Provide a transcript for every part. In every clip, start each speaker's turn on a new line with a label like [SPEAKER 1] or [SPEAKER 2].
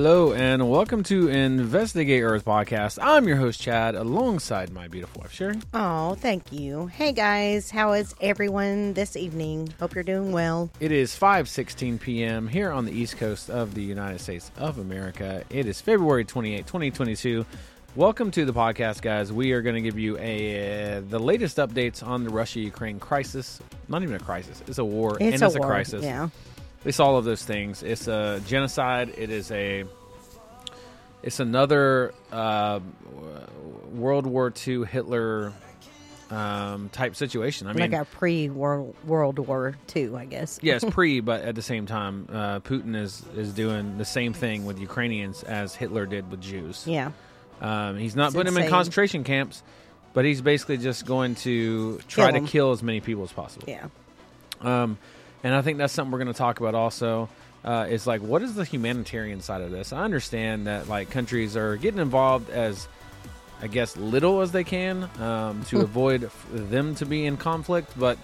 [SPEAKER 1] Hello, and welcome to Investigate Earth podcast. I'm your host, Chad, alongside my beautiful wife, Sherry.
[SPEAKER 2] Oh, thank you. Hey guys, how is everyone this evening? Hope you're doing well.
[SPEAKER 1] It is 5:16 p.m. here on the East Coast of the United States of America. It is February 28, 2022. Welcome to the podcast, guys. We are going to give you a uh, the latest updates on the Russia-Ukraine crisis. Not even a crisis; it's a war,
[SPEAKER 2] It's
[SPEAKER 1] and
[SPEAKER 2] a
[SPEAKER 1] it's a
[SPEAKER 2] war,
[SPEAKER 1] crisis.
[SPEAKER 2] yeah.
[SPEAKER 1] It's all of those things. It's a genocide. It is a. It's another uh, World War II Hitler um, type situation. I mean,
[SPEAKER 2] like a pre World World War II, I guess.
[SPEAKER 1] yes, pre, but at the same time, uh, Putin is is doing the same thing with Ukrainians as Hitler did with Jews.
[SPEAKER 2] Yeah.
[SPEAKER 1] Um, he's not
[SPEAKER 2] It's
[SPEAKER 1] putting them in concentration camps, but he's basically just going to try
[SPEAKER 2] Kill
[SPEAKER 1] to kill as many people as possible.
[SPEAKER 2] Yeah.
[SPEAKER 1] Um, and I think that's something we're going to talk about also. Uh, is like, what is the humanitarian side of this? I understand that like countries are getting involved as, I guess, little as they can um, to avoid f- them to be in conflict. But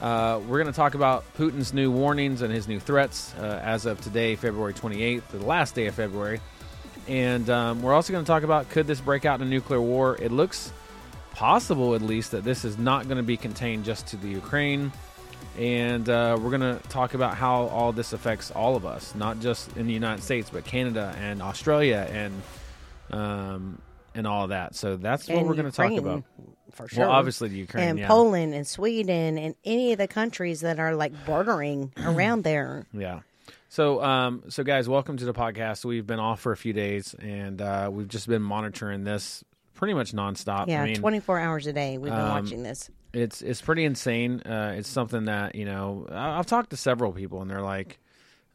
[SPEAKER 1] uh, we're going to talk about Putin's new warnings and his new threats uh, as of today, February 28th, the last day of February. And um, we're also going to talk about could this break out in a nuclear war? It looks possible, at least, that this is not going to be contained just to the Ukraine and uh, we're going to talk about how all this affects all of us, not just in the United States, but Canada and Australia and um, and all of that. So that's what
[SPEAKER 2] And
[SPEAKER 1] we're going to talk about.
[SPEAKER 2] For sure.
[SPEAKER 1] Well, obviously the Ukraine,
[SPEAKER 2] and
[SPEAKER 1] yeah,
[SPEAKER 2] Poland and Sweden and any of the countries that are like bordering around there.
[SPEAKER 1] yeah. So, um, so guys, welcome to the podcast. We've been off for a few days, and uh, we've just been monitoring this pretty much nonstop.
[SPEAKER 2] Yeah,
[SPEAKER 1] I mean,
[SPEAKER 2] 24 hours a day we've been
[SPEAKER 1] um,
[SPEAKER 2] watching this.
[SPEAKER 1] It's it's pretty insane. Uh, it's something that you know I- I've talked to several people, and they're like,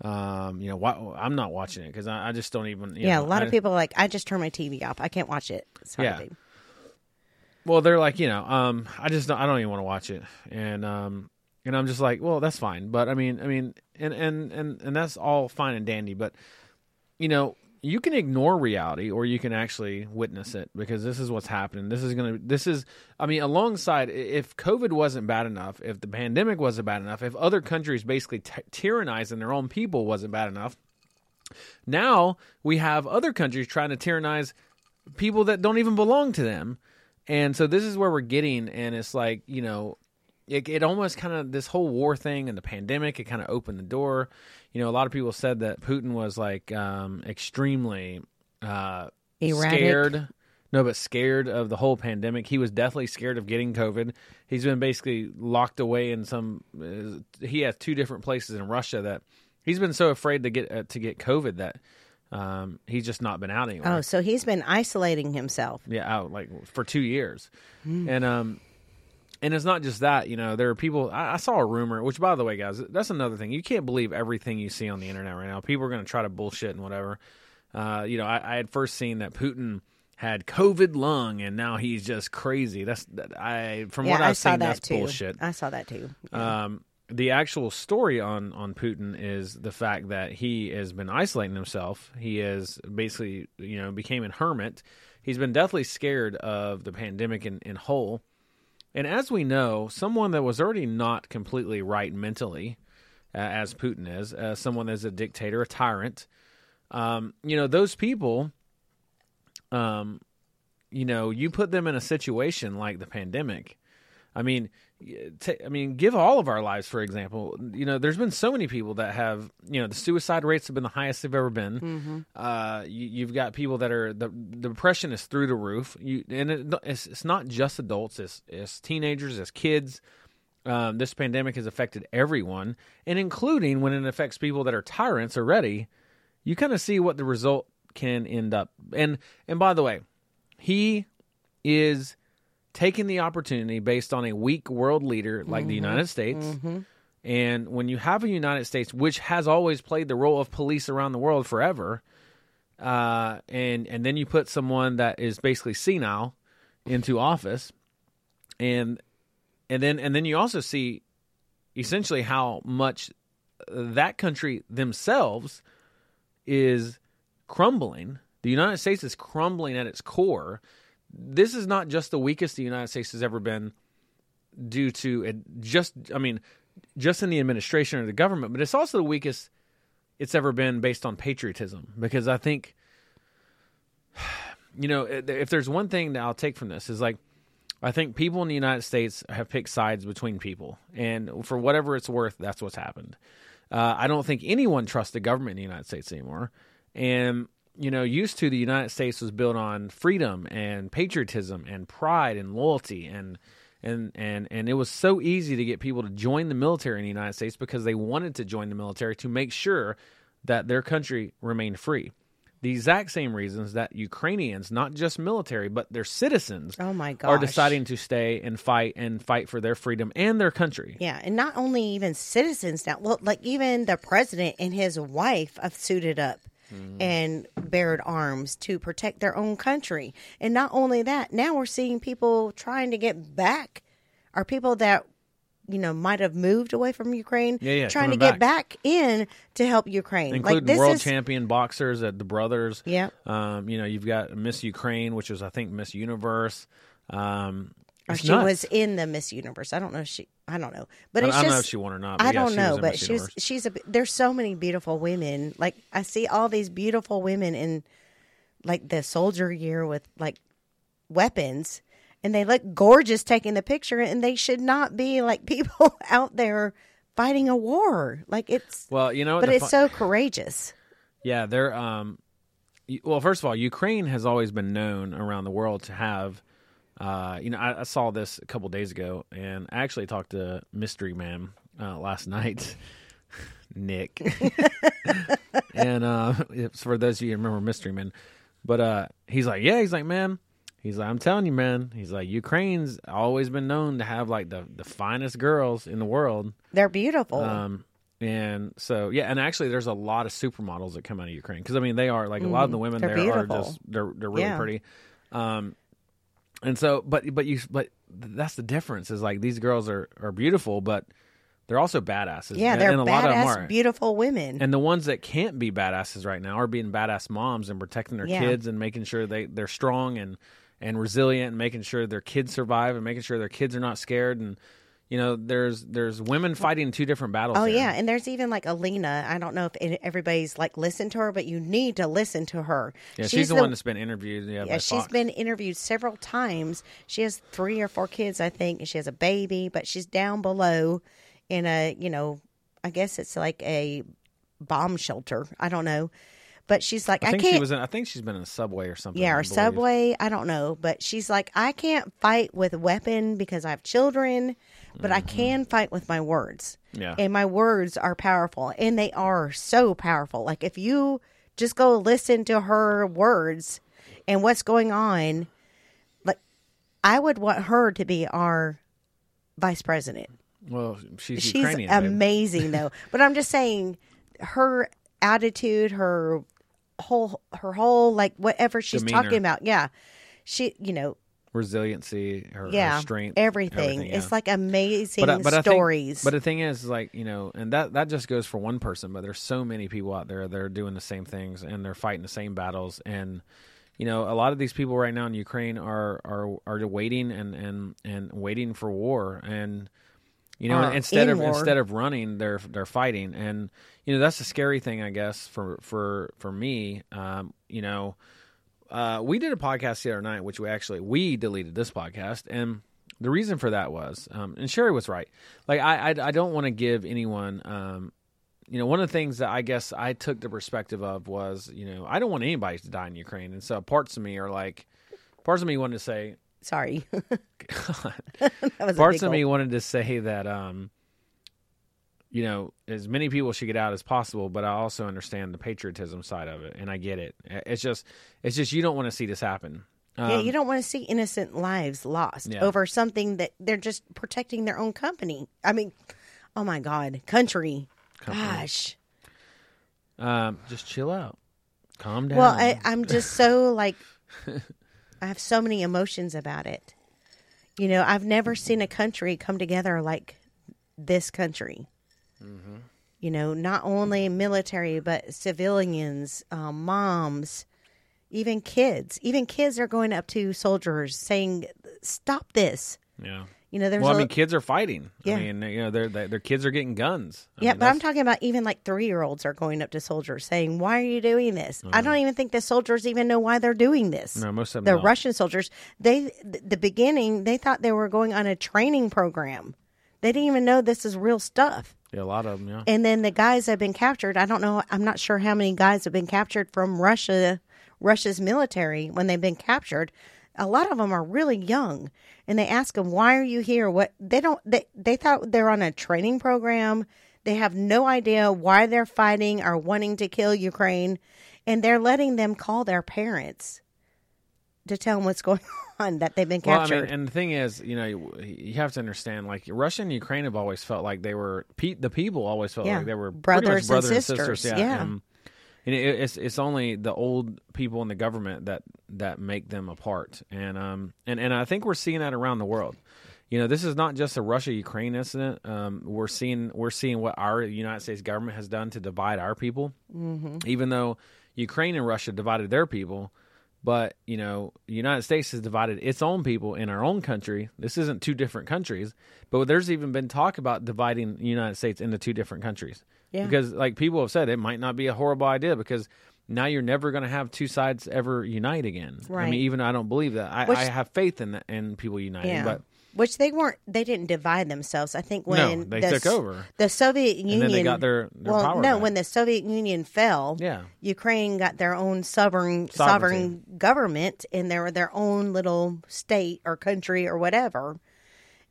[SPEAKER 1] um, you know, why, I'm not watching it because I, I just don't even. You
[SPEAKER 2] Yeah,
[SPEAKER 1] know,
[SPEAKER 2] a lot
[SPEAKER 1] I-
[SPEAKER 2] of people are like, I just turn my TV off. I can't watch it.
[SPEAKER 1] Yeah. Well, they're like, you know, um, I just don't, I don't even want to watch it, and um, and I'm just like, well, that's fine, but I mean, I mean, and and and and that's all fine and dandy, but you know, you can ignore reality or you can actually witness it because this is what's happening. This is gonna, this is, I mean, alongside, if COVID wasn't bad enough, if the pandemic wasn't bad enough, if other countries basically t- tyrannizing their own people wasn't bad enough, now we have other countries trying to tyrannize people that don't even belong to them. And so this is where we're getting, and it's like, you know, it, it almost kind of, this whole war thing and the pandemic, it kind of opened the door. You know, a lot of people said that Putin was like um, extremely uh,
[SPEAKER 2] Erratic.
[SPEAKER 1] scared. No, but scared of the whole pandemic. He was definitely scared of getting COVID. He's been basically locked away in some. Uh, he has two different places in Russia that he's been so afraid to get uh, to get COVID that um, he's just not been out anywhere.
[SPEAKER 2] Oh, so he's been isolating himself.
[SPEAKER 1] Yeah, out like for two years, and um, and it's not just that. You know, there are people. I, I saw a rumor, which by the way, guys, that's another thing. You can't believe everything you see on the internet right now. People are going to try to bullshit and whatever. Uh, you know, I, I had first seen that Putin had COVID lung, and now he's just crazy. That's that I from
[SPEAKER 2] yeah,
[SPEAKER 1] what
[SPEAKER 2] I
[SPEAKER 1] I've
[SPEAKER 2] saw
[SPEAKER 1] seen,
[SPEAKER 2] that
[SPEAKER 1] that's
[SPEAKER 2] too.
[SPEAKER 1] bullshit.
[SPEAKER 2] I saw that too.
[SPEAKER 1] Um, the actual story on on Putin is the fact that he has been isolating himself. He is basically, you know, became a hermit. He's been deathly scared of the pandemic in, in whole. And as we know, someone that was already not completely right mentally, uh, as Putin is, uh, someone that's a dictator, a tyrant, um, you know, those people, um, you know, you put them in a situation like the pandemic. I mean, I mean, give all of our lives for example. You know, there's been so many people that have, you know, the suicide rates have been the highest they've ever been. Uh, you, you've got people that are the, the depression is through the roof. You and it, it's, it's not just adults; it's, it's teenagers, it's kids. Um, this pandemic has affected everyone, and including when it affects people that are tyrants already. You kind of see what the result can end up. And and by the way, he is taking the opportunity based on a weak world leader like the United States. And when you have a United States, which has always played the role of police around the world forever, uh, and and then you put someone that is basically senile into office, and and then and then you also see essentially how much that country themselves is crumbling. The United States is crumbling at its core. This is not just the weakest the United States has ever been due to just I mean just in the administration or the government, but it's also the weakest it's ever been based on patriotism because I think you know if there's one thing that I'll take from this is like I think people in the United States have picked sides between people, and for whatever it's worth, that's what's happened. Uh, I don't think anyone trusts the government in the United States anymore, and you know, used to the United States was built on freedom and patriotism and pride and loyalty and and and and it was so easy to get people to join the military in the United States because they wanted to join the military to make sure that their country remained free. The exact same reasons that Ukrainians, not just military, but their citizens,
[SPEAKER 2] Oh my
[SPEAKER 1] are deciding to stay and fight and fight for their freedom and their country.
[SPEAKER 2] Yeah, and not only even citizens now, well, like even the president and his wife have suited up
[SPEAKER 1] Mm-hmm.
[SPEAKER 2] and bared arms to protect their own country. And not only that, now we're seeing people trying to get back, are people that you know might have moved away from Ukraine,
[SPEAKER 1] Yeah, yeah,
[SPEAKER 2] trying to get back in to help Ukraine.
[SPEAKER 1] including
[SPEAKER 2] like this
[SPEAKER 1] world
[SPEAKER 2] is,
[SPEAKER 1] champion boxers at the brothers.
[SPEAKER 2] Yeah.
[SPEAKER 1] Um, you know, you've got Miss Ukraine, which is I think Miss Universe. Um, it's
[SPEAKER 2] she
[SPEAKER 1] nuts.
[SPEAKER 2] was in the Miss Universe. I don't know if she. I don't know, but
[SPEAKER 1] I,
[SPEAKER 2] it's
[SPEAKER 1] I don't
[SPEAKER 2] just
[SPEAKER 1] know if she won or not. But
[SPEAKER 2] I
[SPEAKER 1] yeah,
[SPEAKER 2] don't know, but
[SPEAKER 1] Miss
[SPEAKER 2] she's
[SPEAKER 1] Universe.
[SPEAKER 2] she's a. There's so many beautiful women. Like I see all these beautiful women in, like the soldier gear with like weapons, and they look gorgeous taking the picture, and they should not be like people out there fighting a war. Like it's,
[SPEAKER 1] well, you know,
[SPEAKER 2] but it's so courageous.
[SPEAKER 1] Yeah, they're um well, first of all, Ukraine has always been known around the world to have uh you know, I, I saw this a couple days ago and I actually talked to Mystery Man uh last night. Nick. and uh for those of you who remember Mystery Man. But uh he's like, Yeah, he's like, man, he's like, I'm telling you, man, he's like, Ukraine's always been known to have like the, the finest girls in the world.
[SPEAKER 2] They're beautiful.
[SPEAKER 1] Um, and so yeah, and actually, there's a lot of supermodels that come out of Ukraine because I mean they are like a lot of the women.
[SPEAKER 2] They're
[SPEAKER 1] there
[SPEAKER 2] beautiful.
[SPEAKER 1] are just they're they're really
[SPEAKER 2] Yeah.
[SPEAKER 1] pretty. Um, and so but but you but that's the difference is like these girls are are beautiful, but they're also badasses.
[SPEAKER 2] yeah,
[SPEAKER 1] and,
[SPEAKER 2] they're
[SPEAKER 1] and a lot of them
[SPEAKER 2] badass, beautiful women.
[SPEAKER 1] And the ones that can't be badasses right now are being badass moms and protecting their
[SPEAKER 2] Yeah.
[SPEAKER 1] kids and making sure they they're strong and and resilient and making sure their kids survive and making sure their kids are not scared and you know there's there's women fighting two different battles.
[SPEAKER 2] Oh
[SPEAKER 1] there.
[SPEAKER 2] yeah, and there's even like Alina. I don't know if everybody's like listened to her, but you need to listen to her.
[SPEAKER 1] Yeah, she's, the, one that's been interviewed. Yeah,
[SPEAKER 2] Yeah, she's been interviewed several times. She has three or four kids, I think, and she has a baby, but she's down below in a, you know, I guess it's like a bomb shelter. I don't know. But she's like,
[SPEAKER 1] I
[SPEAKER 2] I,
[SPEAKER 1] think
[SPEAKER 2] can't.
[SPEAKER 1] she was. In, I think she's been in a subway or something.
[SPEAKER 2] yeah,
[SPEAKER 1] I
[SPEAKER 2] or
[SPEAKER 1] believe.
[SPEAKER 2] subway. I don't know. But she's like, I can't fight with a weapon because I have children, but I can fight with my words.
[SPEAKER 1] Mm-hmm. Yeah.
[SPEAKER 2] And my words are powerful, and they are so powerful. Like if you just go listen to her words and what's going on, like I would want her to be our vice president.
[SPEAKER 1] Well, she's,
[SPEAKER 2] She's
[SPEAKER 1] Ukrainian.
[SPEAKER 2] amazing though. But I'm just saying her attitude, her whole her whole like whatever she's
[SPEAKER 1] Demeanor.
[SPEAKER 2] talking about. Yeah. She, you know,
[SPEAKER 1] Resiliency, her, her strength,
[SPEAKER 2] everything.
[SPEAKER 1] yeah.
[SPEAKER 2] It's like amazing
[SPEAKER 1] but, but I think-
[SPEAKER 2] stories.
[SPEAKER 1] but the thing is, like you know, and that that just goes for one person. But there's so many people out there that are doing the same things and they're fighting the same battles. And you know, a lot of these people right now in Ukraine are are are waiting and and and waiting for war. And you know,
[SPEAKER 2] Are
[SPEAKER 1] instead
[SPEAKER 2] in
[SPEAKER 1] of
[SPEAKER 2] war.
[SPEAKER 1] instead of running, they're they're fighting. And you know, that's the scary thing, I guess, for for for me. Um, you know. Uh, we did a podcast the other night, which we actually we deleted this podcast, and the reason for that was, um, and Sherry was right. Like I, I, I don't want to give anyone, um, you know, one of the things that I guess I took the perspective of was, you know, I don't want anybody to die in Ukraine, and so parts of me are like, parts of me wanted to say,
[SPEAKER 2] Sorry.
[SPEAKER 1] Parts of me wanted to say that, um, you know, as many people should get out as possible, but I also understand the patriotism side of it, and I get it. It's just, it's just you don't want to see this happen.
[SPEAKER 2] yeah,
[SPEAKER 1] Um,
[SPEAKER 2] you don't want to see innocent lives lost
[SPEAKER 1] Yeah.
[SPEAKER 2] over something that they're just protecting their own company. I mean, oh my God, country. Gosh.
[SPEAKER 1] Um, just chill out, calm down.
[SPEAKER 2] Well, I, I'm just so like, I have so many emotions about it. You know, I've never seen a country come together like this country. You know, not only military, but civilians, um, moms, even kids. Even kids are going up to soldiers saying, "Stop this."
[SPEAKER 1] yeah,
[SPEAKER 2] You know, there's
[SPEAKER 1] Well, I mean, kids are fighting.
[SPEAKER 2] Yeah.
[SPEAKER 1] I mean, you know, their their kids are getting guns. I
[SPEAKER 2] yeah,
[SPEAKER 1] mean,
[SPEAKER 2] but I'm talking about even like three year olds are going up to soldiers saying, "Why are you doing this?" I don't even think the soldiers even know why they're doing this.
[SPEAKER 1] No, most of them
[SPEAKER 2] the. Russian soldiers, they th- the beginning they thought they were going on a training program. They didn't even know this is real stuff.
[SPEAKER 1] Yeah, a lot of them. Yeah.
[SPEAKER 2] And then the guys have been captured. I don't know. I'm not sure how many guys have been captured from Russia, Russia's military when they've been captured. A lot of them are really young, and they ask them, "Why are you here?" What they don't they they thought they're on a training program. They have no idea why they're fighting or wanting to kill Ukraine, and they're letting them call their parents to tell them what's going on that they've been
[SPEAKER 1] Well, I
[SPEAKER 2] captured.
[SPEAKER 1] mean, and the thing is, you know, you, you have to understand, like Russia and Ukraine have always felt like they were pe- the people always felt
[SPEAKER 2] Yeah.
[SPEAKER 1] like they were
[SPEAKER 2] Brothers
[SPEAKER 1] much
[SPEAKER 2] and
[SPEAKER 1] brother
[SPEAKER 2] sisters,
[SPEAKER 1] Yeah,
[SPEAKER 2] yeah.
[SPEAKER 1] And, and it, it's it's only the old people in the government that that make them apart, and um and and I think we're seeing that around the world. You know, this is not just a Russia Ukraine incident. Um, we're seeing we're seeing what our United States government has done to divide our people. Mm-hmm. Even though Ukraine and Russia divided their people, but you know, the United States has divided its own people in our own country. This isn't two different countries, but there's even been talk about dividing the United States into two different countries.
[SPEAKER 2] Yeah.
[SPEAKER 1] Because, like people have said, it might not be a horrible idea because now you're never going to have two sides ever unite again.
[SPEAKER 2] Right.
[SPEAKER 1] I mean, even I don't believe that. I,
[SPEAKER 2] Which-
[SPEAKER 1] I have faith in that, in people uniting,
[SPEAKER 2] Yeah.
[SPEAKER 1] but
[SPEAKER 2] Which they weren't. They didn't divide themselves. I think
[SPEAKER 1] No,
[SPEAKER 2] when
[SPEAKER 1] they
[SPEAKER 2] the,
[SPEAKER 1] took over.
[SPEAKER 2] the Soviet Union.
[SPEAKER 1] and then they got their, their
[SPEAKER 2] well,
[SPEAKER 1] power
[SPEAKER 2] no,
[SPEAKER 1] back.
[SPEAKER 2] when the Soviet Union fell,
[SPEAKER 1] yeah,
[SPEAKER 2] Ukraine got their own sovereign
[SPEAKER 1] Sovereignty.
[SPEAKER 2] sovereign government, and they were their own little state or country or whatever.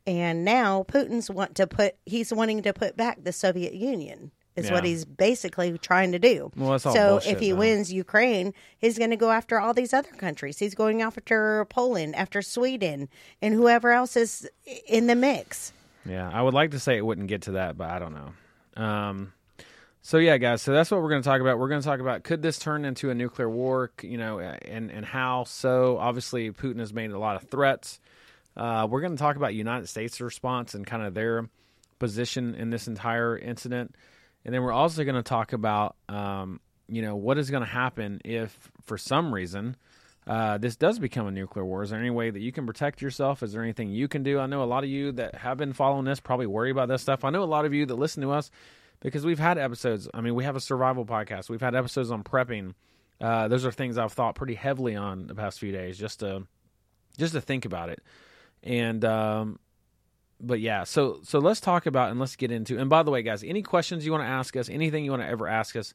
[SPEAKER 2] And now Putin's want to put. He's wanting to put back the Soviet Union. Is what he's basically trying to do.
[SPEAKER 1] Well, that's all
[SPEAKER 2] so
[SPEAKER 1] bullshit,
[SPEAKER 2] if he
[SPEAKER 1] though.
[SPEAKER 2] wins Ukraine, he's going to go after all these other countries. He's going after Poland, after Sweden, and whoever else is in the mix.
[SPEAKER 1] Yeah, I would like to say it wouldn't get to that, but I don't know. Um, so yeah, guys. So that's what we're going to talk about. We're going to talk about could this turn into a nuclear war? You know, and and how so? Obviously, Putin has made a lot of threats. Uh, we're going to talk about United States' response and kind of their position in this entire incident, and then we're also going to talk about um, you know what is going to happen if, for some reason, uh, this does become a nuclear war. Is there any way that you can protect yourself? Is there anything you can do? I know a lot of you that have been following this probably worry about this stuff. I know a lot of you that listen to us because we've had episodes. I mean, we have a survival podcast. We've had episodes on prepping. Uh, those are things I've thought pretty heavily on the past few days, just to just to think about it. And um, but yeah, so so let's talk about and let's get into. And by the way, guys, any questions you want to ask us, anything you want to ever ask us,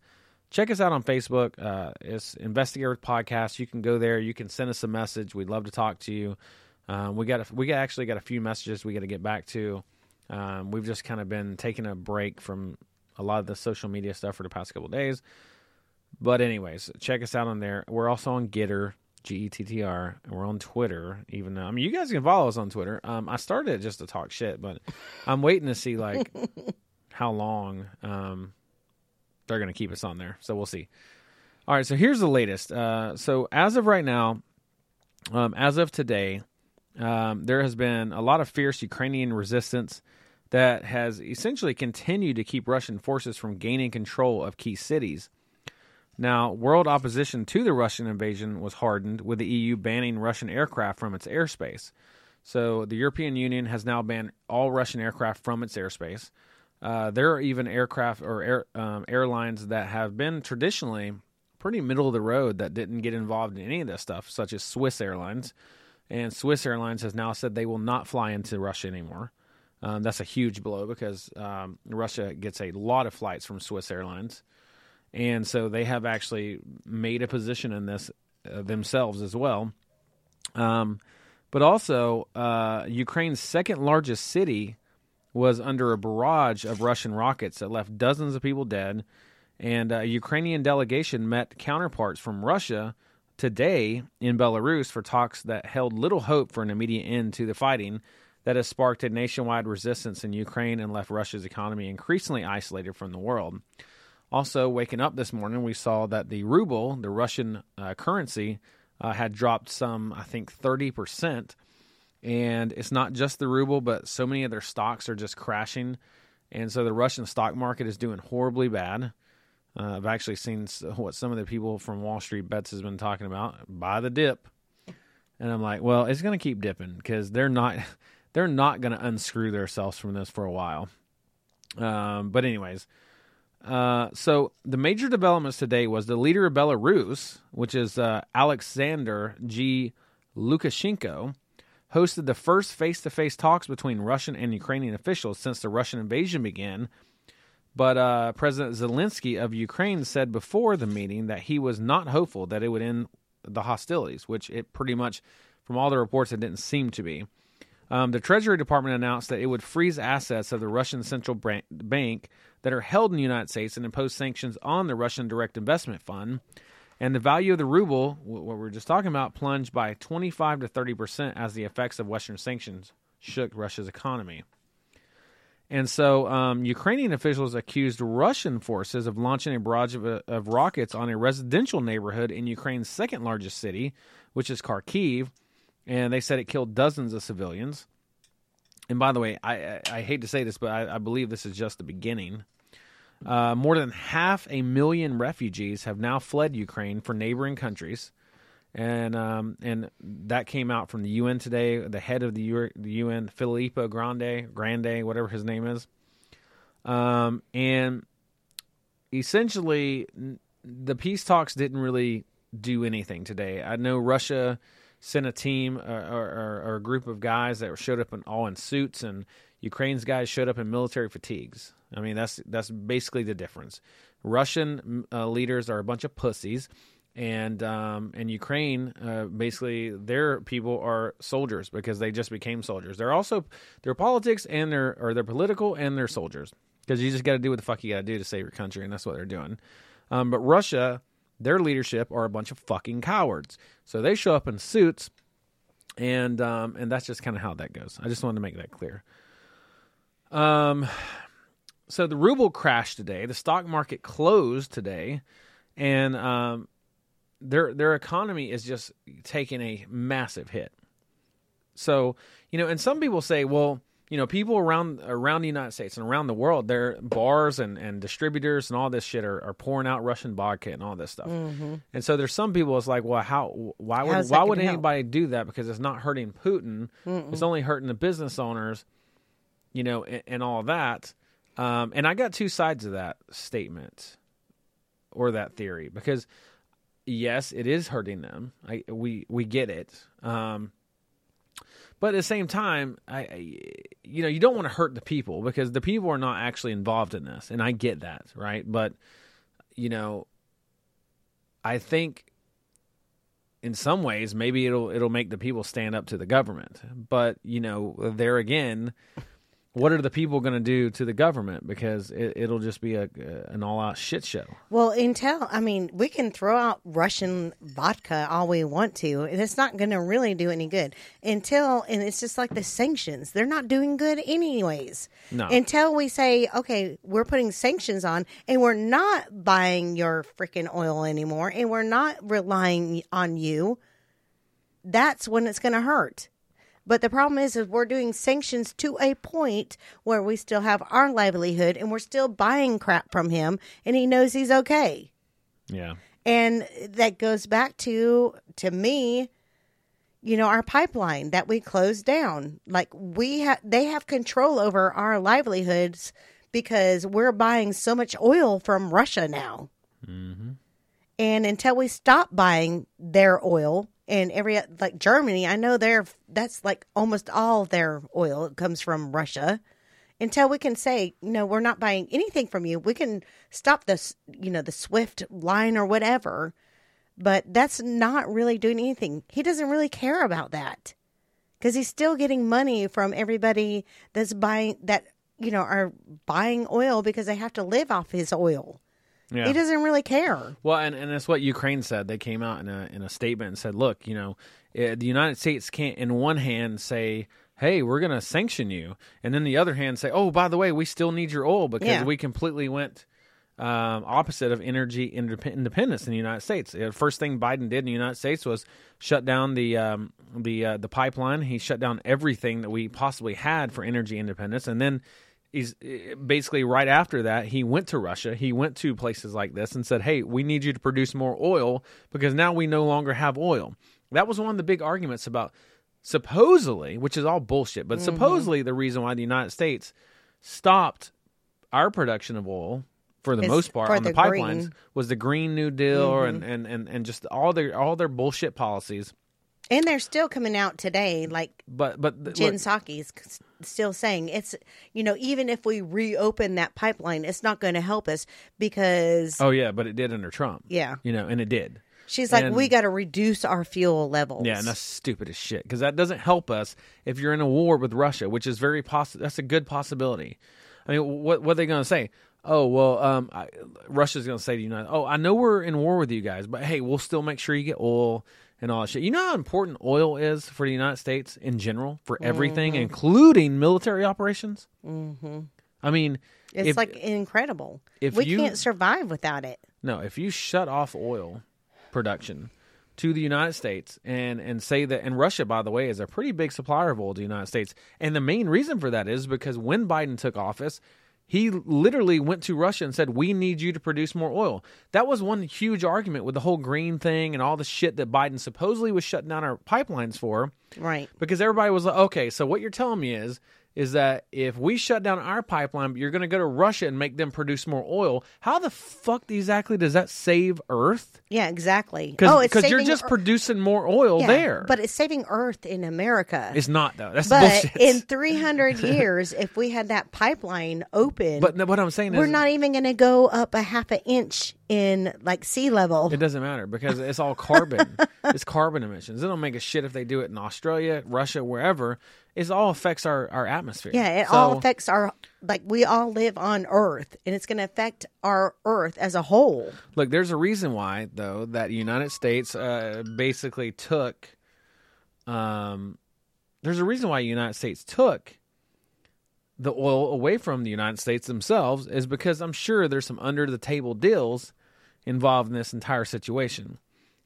[SPEAKER 1] check us out on Facebook. Uh, it's Investigate Earth Podcast. You can go there. You can send us a message. We'd love to talk to you. Um, we got a, we got actually got a few messages we got to get back to. Um, we've just kind of been taking a break from a lot of the social media stuff for the past couple days. But anyways, check us out on there. We're also on GETTR, G E T T R, and we're on Twitter. Even though I mean, you guys can follow us on Twitter. Um, I started it just to talk shit, but I'm waiting to see like how long um they're going to keep us on there. So we'll see. All right, so here's the latest. Uh, so as of right now, um, as of today, um, there has been a lot of fierce Ukrainian resistance that has essentially continued to keep Russian forces from gaining control of key cities. Now, world opposition to the Russian invasion was hardened, with the EU banning Russian aircraft from its airspace. So, the European Union has now banned all Russian aircraft from its airspace. Uh, there are even aircraft or air, um, airlines that have been traditionally pretty middle of the road that didn't get involved in any of this stuff, such as Swiss Airlines. And Swiss Airlines has now said they will not fly into Russia anymore. Um, that's a huge blow because um, Russia gets a lot of flights from Swiss Airlines. And so they have actually made a position in this uh, themselves as well. Um, but also, uh, Ukraine's second largest city was under a barrage of Russian rockets that left dozens of people dead. And a Ukrainian delegation met counterparts from Russia today in Belarus for talks that held little hope for an immediate end to the fighting that has sparked a nationwide resistance in Ukraine and left Russia's economy increasingly isolated from the world. Also, waking up this morning, we saw that the ruble, the Russian uh, currency, uh, had dropped some, I think, 30%. And it's not just the ruble, but so many of their stocks are just crashing. And so the Russian stock market is doing horribly bad. Uh, I've actually seen what some of the people from Wall Street Bets has been talking about buy the dip. And I'm like, well, it's going to keep dipping because they're not they're not going to unscrew themselves from this for a while. Um, but anyways, uh, so the major developments today was the leader of Belarus, which is uh, Alexander G. Lukashenko, hosted the first face-to-face talks between Russian and Ukrainian officials since the Russian invasion began. But uh, President Zelensky of Ukraine said before the meeting that he was not hopeful that it would end the hostilities, which it pretty much, from all the reports, it didn't seem to be. Um, the Treasury Department announced that it would freeze assets of the Russian Central Bank that are held in the United States and impose sanctions on the Russian Direct Investment Fund. And the value of the ruble, what we were just talking about, plunged by 25 to 30 percent as the effects of Western sanctions shook Russia's economy. And so, um, Ukrainian officials accused Russian forces of launching a barrage of, of, rockets on a residential neighborhood in Ukraine's second largest city, which is Kharkiv. And they said it killed dozens of civilians. And by the way, I, I, hate to say this, but I, I, believe this is just the beginning. Uh, more than half a million refugees have now fled Ukraine for neighboring countries and um, and that came out from the UN today. The head of the, U- the UN, Filippo Grande, Grande, whatever his name is, um, and essentially the peace talks didn't really do anything today. I know Russia sent a team uh, or, or, or, a group of guys that showed up in all in suits, and Ukraine's guys showed up in military fatigues. I mean, that's that's basically the difference. Russian uh, leaders are a bunch of pussies and um, and Ukraine, uh, basically, their people are soldiers because they just became soldiers. They're also their politics and their or they're political and they're soldiers because you just got to do what the fuck you got to do to save your country, and that's what they're doing. Um, but Russia, their leadership are a bunch of fucking cowards, so they show up in suits, and um, and that's just kind of how that goes. I just wanted to make that clear. Um, so the ruble crashed today. The stock market closed today, and um, their their economy is just taking a massive hit. So, you know, and some people say, well, you know, people around around the United States and around the world, their bars and, and distributors and all this shit are, are pouring out Russian vodka and all this stuff. Mm-hmm. And so there's some people it's like, well, how why would why would anybody help? do that? Because it's not hurting Putin. Mm-mm. It's only hurting the business owners, you know, and, and all that. Um, and I got two sides of that statement or that theory because yes, it is hurting them. I, we we get it. Um, but at the same time, I, I, you know you don't want to hurt the people because the people are not actually involved in this, and I get that, right? But you know, I think in some ways maybe it'll it'll make the people stand up to the government. But you know, there again, what are the people going to do to the government? Because it, will just be a, an all-out shit show.
[SPEAKER 2] Well intel i mean we can throw out russian vodka all we want to and it's not going to really do any good. Until and it's just like the sanctions they're not doing good anyways. No. until we say okay we're putting sanctions on and we're not buying your freaking oil anymore and we're not relying on you. That's when it's going to hurt but the problem is, is we're doing sanctions to a point where we still have our livelihood and we're still buying crap from him, and he knows he's okay.
[SPEAKER 1] Yeah.
[SPEAKER 2] And that goes back to to me, you know, our pipeline that we closed down. Like we have, they have control over our livelihoods because we're buying so much oil from Russia now. Mm-hmm. And until we stop buying their oil, and every like Germany, I know they're that's like almost all their oil comes from Russia. Until we can say, no, we're not buying anything from you. We can stop this, you know, the Swift line or whatever. But that's not really doing anything. He doesn't really care about that because he's still getting money from everybody that's buying that, you know, are buying oil because they have to live off his oil. Yeah. He doesn't really care.
[SPEAKER 1] Well, and, and that's what Ukraine said. They came out in a in a statement and said, "Look, you know, eh, the United States can't, in one hand, say." Hey, we're going to sanction you, and then the other hand say, "Oh, by the way, we still need your oil because yeah. we completely went um, opposite of energy independence in the United States. The first thing Biden did in the United States was shut down the um, the uh, the pipeline. He shut down everything that we possibly had for energy independence, and then he's eh, basically right after that he went to Russia. He went to places like this and said, "Hey, we need you to produce more oil because now we no longer have oil." That was one of the big arguments about supposedly, which is all bullshit, but supposedly the reason why the United States stopped our production of oil for the
[SPEAKER 2] Is
[SPEAKER 1] most part on the,
[SPEAKER 2] the
[SPEAKER 1] pipelines
[SPEAKER 2] green. Mm-hmm.
[SPEAKER 1] was the Green New Deal and, and, and, and just all their all their bullshit policies.
[SPEAKER 2] And they're still coming out today, like
[SPEAKER 1] But but th-
[SPEAKER 2] Jen
[SPEAKER 1] look,
[SPEAKER 2] Psaki's still saying it's you know even if we reopen that pipeline, it's not going to help us because
[SPEAKER 1] oh yeah, but it did under Trump.
[SPEAKER 2] yeah,
[SPEAKER 1] You know, and it did.
[SPEAKER 2] she's like
[SPEAKER 1] and-
[SPEAKER 2] we got to reduce our fuel levels.
[SPEAKER 1] Yeah, and that's stupid as shit because that doesn't help us if you're in a war with Russia, which is very possible. That's a good possibility. I mean, what what are they going to say? Oh well, um, I, Russia's going to say to the United, "Oh, I know we're in war with you guys, but hey, we'll still make sure you get oil and all that shit." You know how important oil is for the United States in general for everything,
[SPEAKER 2] Mm-hmm.
[SPEAKER 1] including military operations. Mm-hmm. I mean,
[SPEAKER 2] it's
[SPEAKER 1] if-
[SPEAKER 2] like incredible.
[SPEAKER 1] if
[SPEAKER 2] we
[SPEAKER 1] you-
[SPEAKER 2] can't survive without it.
[SPEAKER 1] No, if you shut off oil production to the United States and and say that and Russia by the way is a pretty big supplier of oil to the United States. And the main reason for that is because when Biden took office, he literally went to Russia and said, "We need you to produce more oil." That was one huge argument with the whole green thing and all the shit that Biden supposedly was shutting down our pipelines for
[SPEAKER 2] Right.
[SPEAKER 1] because everybody was like, "Okay, so what you're telling me is is that if we shut down our pipeline, you're going to go to Russia and make them produce more oil. How the fuck exactly does that save Earth?
[SPEAKER 2] Yeah, exactly.
[SPEAKER 1] Because
[SPEAKER 2] oh, it's
[SPEAKER 1] you're just producing more oil
[SPEAKER 2] yeah,
[SPEAKER 1] there.
[SPEAKER 2] but it's saving Earth in America.
[SPEAKER 1] it's not though. That's
[SPEAKER 2] but
[SPEAKER 1] bullshit.
[SPEAKER 2] in 300 years, if we had that pipeline open,
[SPEAKER 1] but what I'm saying
[SPEAKER 2] we're
[SPEAKER 1] is,
[SPEAKER 2] not even going to go up a half an inch in like sea level.
[SPEAKER 1] it doesn't matter because it's all carbon. it's carbon emissions. It don't make a shit if they do it in Australia, Russia, wherever. It all affects our, our atmosphere.
[SPEAKER 2] Yeah, it
[SPEAKER 1] So-
[SPEAKER 2] all affects our like we all live on Earth, and it's going to affect our Earth as a whole.
[SPEAKER 1] Look, there's a reason why, though, that the United States uh, basically took. Um, there's a reason why the United States took the oil away from the United States themselves, is because I'm sure there's some under the table deals involved in this entire situation,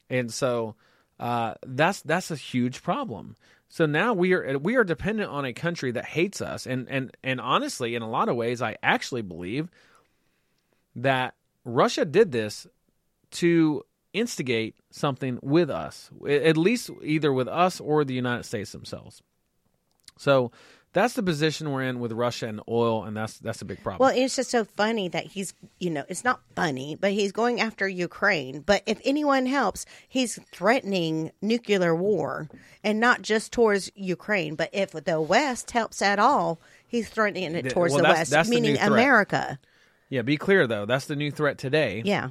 [SPEAKER 1] and so uh, that's that's a huge problem. So now we are we are dependent on a country that hates us, and and and honestly, in a lot of ways, I actually believe that Russia did this to instigate something with us, at least either with us or the United States themselves. So that's the position we're in with Russia and oil, and that's that's a big problem.
[SPEAKER 2] Well, it's just so funny that he's, you know, it's not funny, but he's going after Ukraine. But if anyone helps, he's threatening nuclear war, and not just towards Ukraine. But if the West helps at all, he's threatening it towards
[SPEAKER 1] well,
[SPEAKER 2] the
[SPEAKER 1] that's-
[SPEAKER 2] West,
[SPEAKER 1] that's
[SPEAKER 2] meaning
[SPEAKER 1] threat.
[SPEAKER 2] America.
[SPEAKER 1] yeah, be clear though, that's the new threat today.
[SPEAKER 2] Yeah.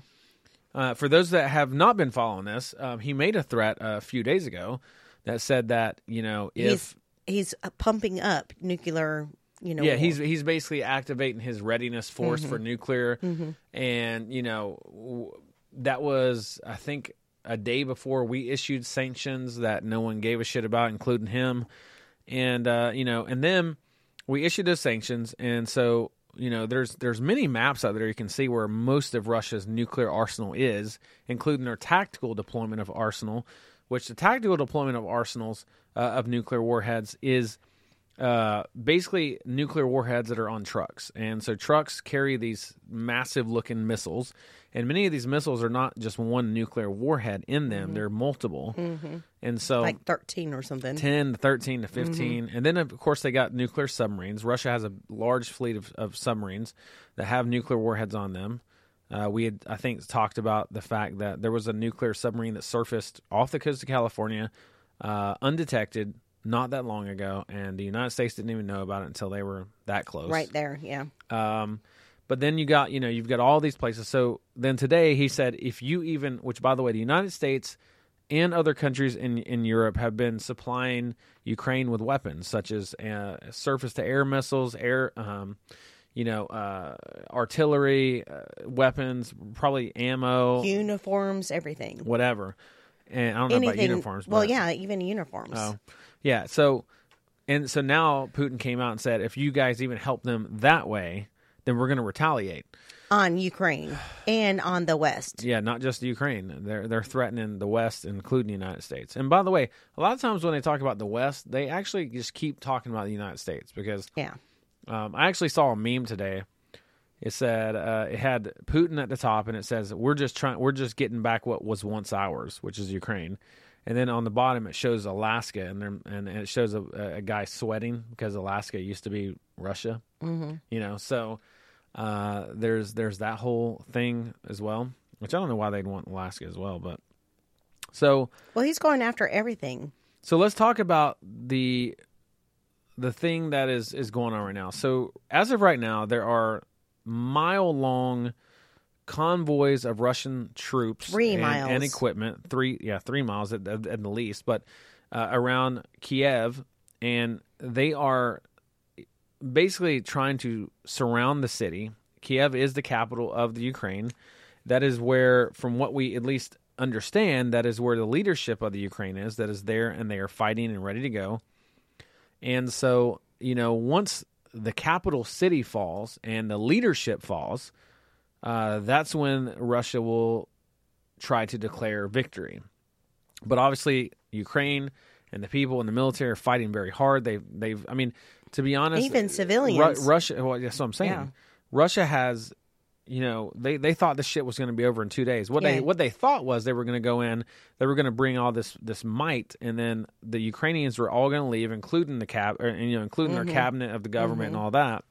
[SPEAKER 1] Uh, for those that have not been following this, um, he made a threat a few days ago that said that you know if
[SPEAKER 2] he's he's uh, pumping up nuclear. You know,
[SPEAKER 1] yeah,
[SPEAKER 2] war.
[SPEAKER 1] he's he's basically activating his readiness force
[SPEAKER 2] Mm-hmm.
[SPEAKER 1] for nuclear, and you know w- that was I think a day before we issued sanctions that no one gave a shit about, including him, and uh, you know, and then we issued those sanctions, and so you know there's there's many maps out there you can see where most of Russia's nuclear arsenal is, including their tactical deployment of arsenal, which the tactical deployment of arsenals uh, of nuclear warheads is uh, basically nuclear warheads that are on trucks. And so trucks carry these massive looking missiles. And many of these missiles are not just one nuclear warhead in them, they're multiple. And so
[SPEAKER 2] like thirteen or something.
[SPEAKER 1] 10 to 13 to 15 and then of course they got nuclear submarines russia has a large fleet of, of submarines that have nuclear warheads on them uh, we had i think talked about the fact that there was a nuclear submarine that surfaced off the coast of california uh, undetected not that long ago and the united states didn't even know about it until they were that close
[SPEAKER 2] Right there, yeah.
[SPEAKER 1] um, but then you got, you know, you've got all these places. So then today he said, if you even, which by the way, the United States and other countries in in Europe have been supplying Ukraine with weapons such as uh, surface to air missiles, air, um, you know, uh, artillery uh, weapons, probably ammo,
[SPEAKER 2] Uniforms, everything.
[SPEAKER 1] whatever. And I don't know about
[SPEAKER 2] Anything.
[SPEAKER 1] uniforms.
[SPEAKER 2] well,
[SPEAKER 1] but-
[SPEAKER 2] yeah, even uniforms.
[SPEAKER 1] Oh, yeah. So, and so now Putin came out and said, if you guys even help them that way, then we're going to retaliate.
[SPEAKER 2] on Ukraine and on the West.
[SPEAKER 1] Yeah, not just Ukraine. They're they're threatening the West, including the United States. And by the way, a lot of times when they talk about the West, they actually just keep talking about the United States because
[SPEAKER 2] Yeah.
[SPEAKER 1] um, I actually saw a meme today. It said uh, it had Putin at the top, and it says we're just trying, we're just getting back what was once ours, which is Ukraine. and then on the bottom it shows Alaska, and there, and it shows a, a guy sweating because Alaska used to be Russia. Mm-hmm. You know, so uh, there's there's that whole thing as well, which I don't know why they'd want Alaska as well, but so
[SPEAKER 2] Well, he's going after everything.
[SPEAKER 1] so let's talk about the the thing that is is going on right now. So as of right now, there are mile long convoys of Russian troops and, and equipment. Three, yeah, three miles at, at, at the least, but uh, around Kiev, and they are basically trying to surround the city. Kiev is the capital of the Ukraine. That is where, from what we at least understand, that is where the leadership of the Ukraine is. That is there, and they are fighting and ready to go. And so, you know, once the capital city falls and the leadership falls, uh, that's when Russia will try to declare victory. But obviously, Ukraine and the people and the military are fighting very hard. They've, they've. I mean, to be honest,
[SPEAKER 2] Even civilians.
[SPEAKER 1] Ru- Russia. Well, that's what I'm saying.
[SPEAKER 2] Yeah.
[SPEAKER 1] Russia has, you know, they they thought this shit was going to be over in two days. What
[SPEAKER 2] Yeah.
[SPEAKER 1] they what they thought was they were going to go in, they were going to bring all this this might, and then the Ukrainians were all going to leave, including the cab, or, you know, including
[SPEAKER 2] Mm-hmm.
[SPEAKER 1] their cabinet of the government and all that,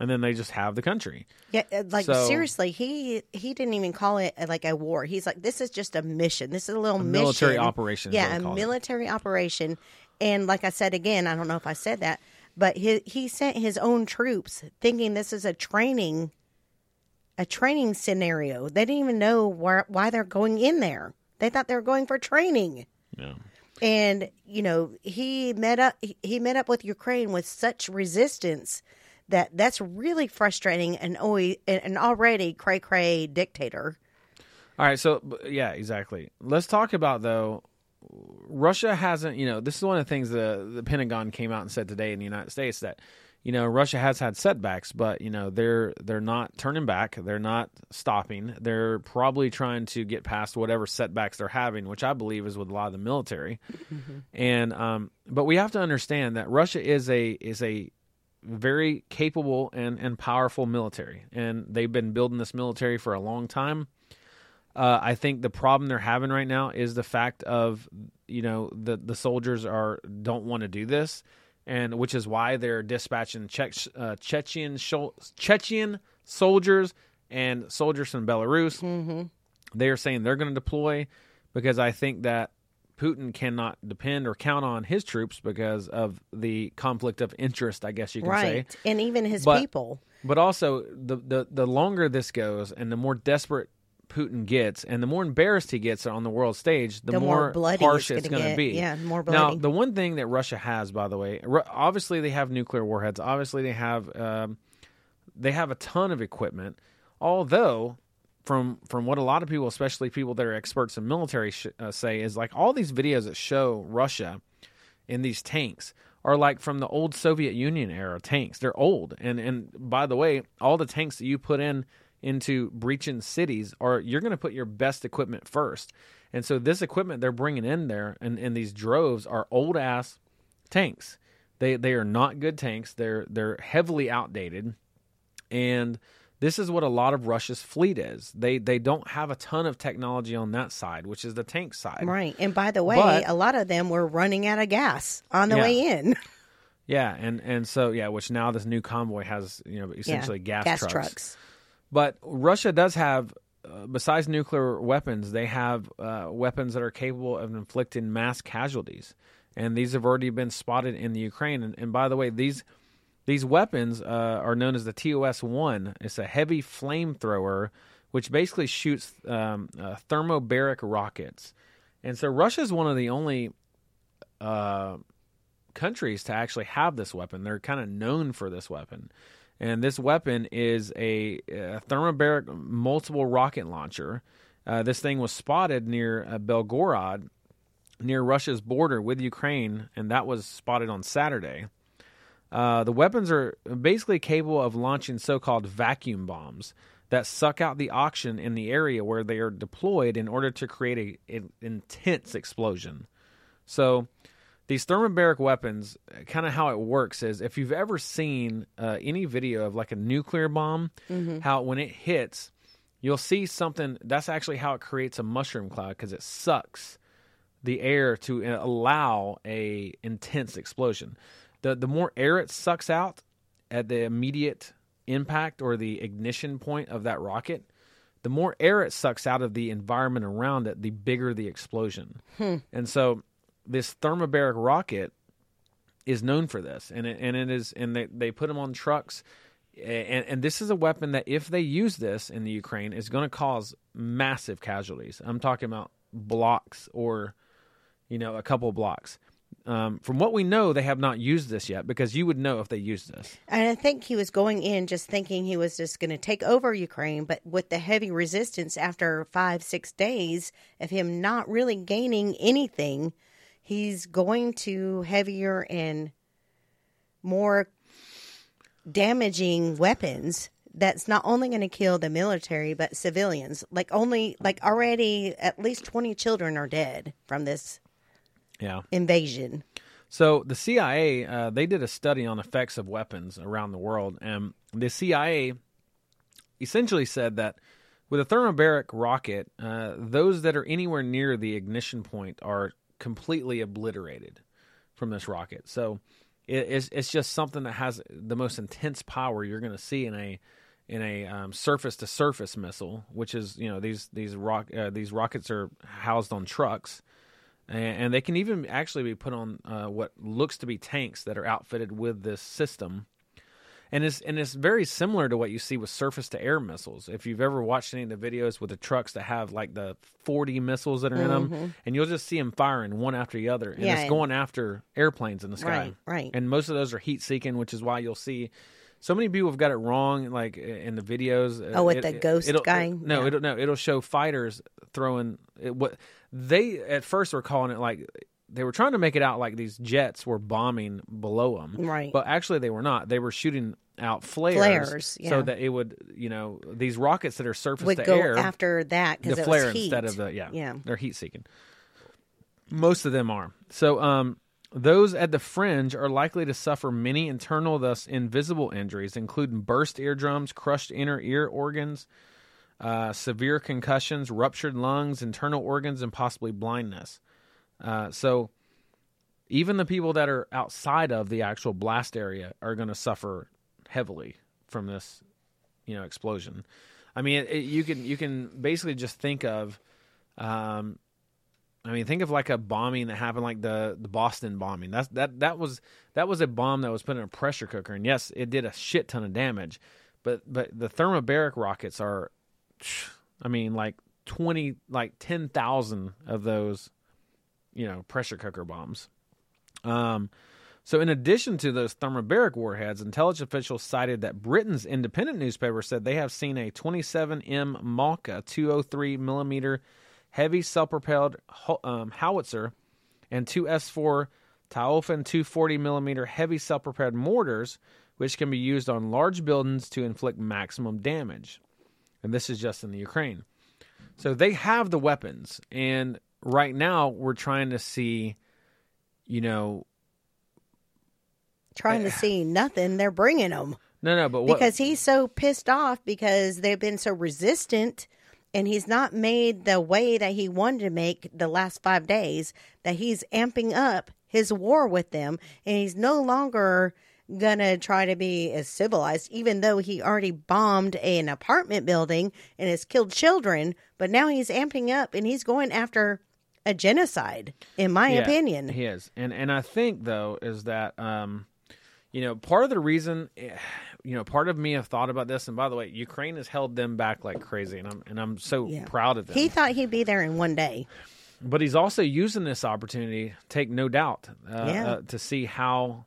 [SPEAKER 1] and then they just have the country.
[SPEAKER 2] Yeah, uh, like
[SPEAKER 1] So-
[SPEAKER 2] seriously, he he didn't even call it uh, like a war. He's like, this is just a mission. This is a little
[SPEAKER 1] military
[SPEAKER 2] mission.
[SPEAKER 1] operation
[SPEAKER 2] Yeah, a
[SPEAKER 1] call it.
[SPEAKER 2] military operation. And like I said again, I don't know if I said that, but he he sent his own troops thinking this is a training, a training scenario. They didn't even know where, why they're going in there. They thought they were going for training.
[SPEAKER 1] Yeah.
[SPEAKER 2] and you know he met up he- he met up with Ukraine with such resistance that that's really frustrating and always an already cray cray dictator.
[SPEAKER 1] All right, so yeah, exactly. Let's talk about though. Russia hasn't, you know, this is one of the things the the Pentagon came out and said today in the United States that, you know, Russia has had setbacks, but you know they're they're not turning back, they're not stopping. They're probably trying to get past whatever setbacks they're having, which I believe is with a lot of the military. And um, but we have to understand that Russia is a is a very capable and and powerful military, and they've been building this military for a long time. Uh, I think the problem they're having right now is the fact of you know the the soldiers are don't want to do this, and which is why they're dispatching uh, Chechen shol- Chechen soldiers and soldiers from Belarus. Mm-hmm. They are saying they're going to deploy because I think that Putin cannot depend or count on his troops because of the conflict of interest. I guess you can say.
[SPEAKER 2] And even his
[SPEAKER 1] But-
[SPEAKER 2] people.
[SPEAKER 1] But also, the, the the longer this goes, and the more desperate Putin gets, and the more embarrassed he gets on the world stage, the,
[SPEAKER 2] The more bloody
[SPEAKER 1] harsh
[SPEAKER 2] it's
[SPEAKER 1] going to be.
[SPEAKER 2] Yeah, more bloody.
[SPEAKER 1] Now, the one thing that Russia has, by the way, obviously they have nuclear warheads. Obviously, they have um, they have a ton of equipment. Although, from from what a lot of people, especially people that are experts in military, sh- uh, say is like all these videos that show Russia in these tanks are like from the old Soviet Union era tanks. They're old, and and by the way, all the tanks that you put in into breaching cities are you're going to put your best equipment first. And so this equipment they're bringing in there and, and these droves are old ass tanks. They they are not good tanks. They're they're heavily outdated, and this is what a lot of Russia's fleet is. They they don't have a ton of technology on that side, which is the tank side.
[SPEAKER 2] Right. And by the way,
[SPEAKER 1] But-
[SPEAKER 2] a lot of them were running out of gas on the
[SPEAKER 1] Yeah.
[SPEAKER 2] way in.
[SPEAKER 1] Yeah, and and so yeah, which now this new convoy has you know essentially
[SPEAKER 2] yeah.
[SPEAKER 1] gas,
[SPEAKER 2] gas
[SPEAKER 1] trucks. But Russia does have, uh, besides nuclear weapons, they have uh, weapons that are capable of inflicting mass casualties, and these have already been spotted in the Ukraine. And, and by the way, these these weapons uh, are known as the TOS one. It's a heavy flamethrower, which basically shoots um, uh, thermobaric rockets. And so Russia is one of the only uh, countries to actually have this weapon. They're kind of known for this weapon. And this weapon is a, a thermobaric multiple rocket launcher. Uh, this thing was spotted near uh, Belgorod, near Russia's border with Ukraine, and that was spotted on Saturday. Uh, the weapons are basically capable of launching so called vacuum bombs that suck out the oxygen in the area where they are deployed in order to create an intense explosion. So, these thermobaric weapons, kind of how it works is if you've ever seen uh, any video of like a nuclear bomb, how when it hits, you'll see something that's actually how it creates a mushroom cloud because it sucks the air to uh, allow a intense explosion. The the more air it sucks out at the immediate impact or the ignition point of that rocket, the more air it sucks out of the environment around it, the bigger the explosion. And so this thermobaric rocket is known for this, and it, and it is, and they they put them on trucks, and and this is a weapon that if they use this in the Ukraine is going to cause massive casualties. I'm talking about blocks or, you know, a couple blocks. Um, from what we know, they have not used this yet because you would know if they used this.
[SPEAKER 2] And I think he was going in just thinking he was just going to take over Ukraine, but with the heavy resistance after five, six days of him not really gaining anything, he's going to heavier and more damaging weapons that's not only going to kill the military but civilians like only like already at least 20 children are dead from this
[SPEAKER 1] Yeah.
[SPEAKER 2] invasion
[SPEAKER 1] So the CIA uh, they did a study on effects of weapons around the world, and the CIA essentially said that with a thermobaric rocket, uh, those that are anywhere near the ignition point are completely obliterated from this rocket. So it, it's it's just something that has the most intense power you're going to see in a in a surface to surface missile, which is you know these these rock uh, these rockets are housed on trucks and, and they can even actually be put on uh, what looks to be tanks that are outfitted with this system. And it's and it's very similar to what you see with surface to air missiles. If you've ever watched any of the videos with the trucks that have like the forty missiles that are in them, and you'll just see them firing one after the other, and
[SPEAKER 2] Mm-hmm. Yeah.
[SPEAKER 1] it's going after airplanes in the sky.
[SPEAKER 2] Right, right.
[SPEAKER 1] And most of those are heat seeking, which is why you'll see so many people have got it wrong, like in the videos.
[SPEAKER 2] Oh, with the ghost
[SPEAKER 1] it'll-
[SPEAKER 2] guy?
[SPEAKER 1] No,
[SPEAKER 2] Yeah.
[SPEAKER 1] it'll no, it'll show fighters throwing it, what they at first were calling it like they were trying to make it out like these jets were bombing below them,
[SPEAKER 2] Right.
[SPEAKER 1] But actually, they were not. They were shooting out flares,
[SPEAKER 2] Flares, yeah.
[SPEAKER 1] so that it would, you know, these rockets that are surface
[SPEAKER 2] would
[SPEAKER 1] to
[SPEAKER 2] go
[SPEAKER 1] air
[SPEAKER 2] after that because
[SPEAKER 1] the
[SPEAKER 2] it
[SPEAKER 1] flare
[SPEAKER 2] was heat.
[SPEAKER 1] instead of the yeah
[SPEAKER 2] yeah
[SPEAKER 1] they're heat seeking. Most of them are so. Um, those at the fringe are likely to suffer many internal, thus invisible injuries, including burst eardrums, crushed inner ear organs, uh, severe concussions, ruptured lungs, internal organs, and possibly blindness. Uh, so, even the people that are outside of the actual blast area are going to suffer heavily from this, you know, explosion. I mean, it, it, you can you can basically just think of, um, I mean, think of like a bombing that happened, like the the Boston bombing. That's that that was that was a bomb that was put in a pressure cooker, and yes, it did a shit ton of damage. But but the thermobaric rockets are, I mean, like twenty, like ten thousand of those, you know, pressure cooker bombs. Um, so, in addition to those thermobaric warheads, intelligence officials cited that Britain's independent newspaper said they have seen a 27M Malka 203 millimeter heavy self-propelled um, howitzer and two S4 Taofen 240 millimeter heavy self-propelled mortars, which can be used on large buildings to inflict maximum damage. And this is just in the Ukraine. So they have the weapons, and right now we're trying to see, you know,
[SPEAKER 2] trying to eh. see nothing they're bringing them
[SPEAKER 1] no, no, but what?
[SPEAKER 2] because he's so pissed off because they've been so resistant and he's not made the way that he wanted to make the last five days that he's amping up his war with them and he's no longer gonna try to be as civilized even though he already bombed an apartment building and has killed children but now he's amping up and he's going after a genocide in my
[SPEAKER 1] Yeah,
[SPEAKER 2] opinion
[SPEAKER 1] he is, and and I think though is that um, you know, part of the reason, eh, you know, part of me have thought about this, and by the way, Ukraine has held them back like crazy, and I'm and I'm so
[SPEAKER 2] Yeah.
[SPEAKER 1] proud of them.
[SPEAKER 2] he thought he'd be there in one day
[SPEAKER 1] but he's also using this opportunity, take no doubt, uh,
[SPEAKER 2] Yeah.
[SPEAKER 1] uh, to see how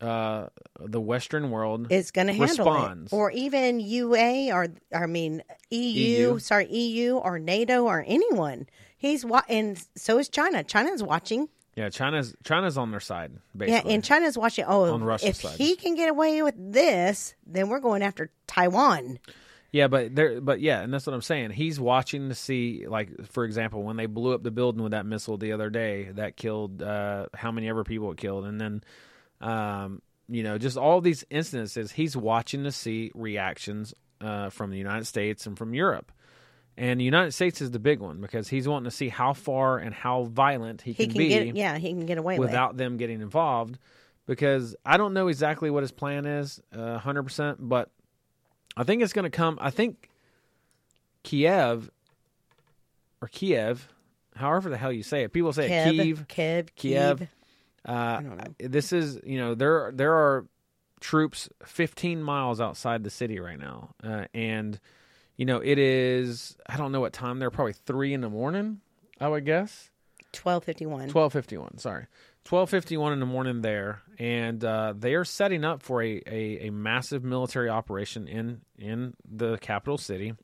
[SPEAKER 1] uh, the Western world
[SPEAKER 2] is going to handle
[SPEAKER 1] responds.
[SPEAKER 2] it, or even UA, or I mean EU,
[SPEAKER 1] EU.
[SPEAKER 2] sorry EU or NATO or anyone. He's wa- and so is China. China's watching.
[SPEAKER 1] yeah, China's China's on their side,
[SPEAKER 2] Yeah, and China's watching. Oh,
[SPEAKER 1] On Russia's
[SPEAKER 2] if
[SPEAKER 1] side.
[SPEAKER 2] he can get away with this, then we're going after Taiwan.
[SPEAKER 1] Yeah, but there, but yeah, and that's what I'm saying. He's watching to see, like, for example, when they blew up the building with that missile the other day, that killed uh, how many ever people it killed, and then, um, you know, just all these instances. He's watching to see reactions uh, from the United States and from Europe, And the United States is the big one because he's wanting to see how far and how violent he,
[SPEAKER 2] He
[SPEAKER 1] can,
[SPEAKER 2] can
[SPEAKER 1] be
[SPEAKER 2] get yeah, he can get away with.
[SPEAKER 1] without them getting involved. Because I don't know exactly what his plan is, uh, hundred percent, but I think it's going to come. I think Kiev or Kiev, however the hell you say it. People say it
[SPEAKER 2] Kiev,
[SPEAKER 1] Kiev.
[SPEAKER 2] Kiev,
[SPEAKER 1] Kiev.
[SPEAKER 2] Kiev.
[SPEAKER 1] Uh,
[SPEAKER 2] don't know.
[SPEAKER 1] This is you know there there are troops 15 miles outside the city right now, uh, and you know it is I don't know what time they're probably three in the morning. I would guess
[SPEAKER 2] Twelve fifty one.
[SPEAKER 1] twelve fifty one. Sorry, twelve fifty one in the morning there, and uh, they are setting up for a, a, a massive military operation in in the capital city.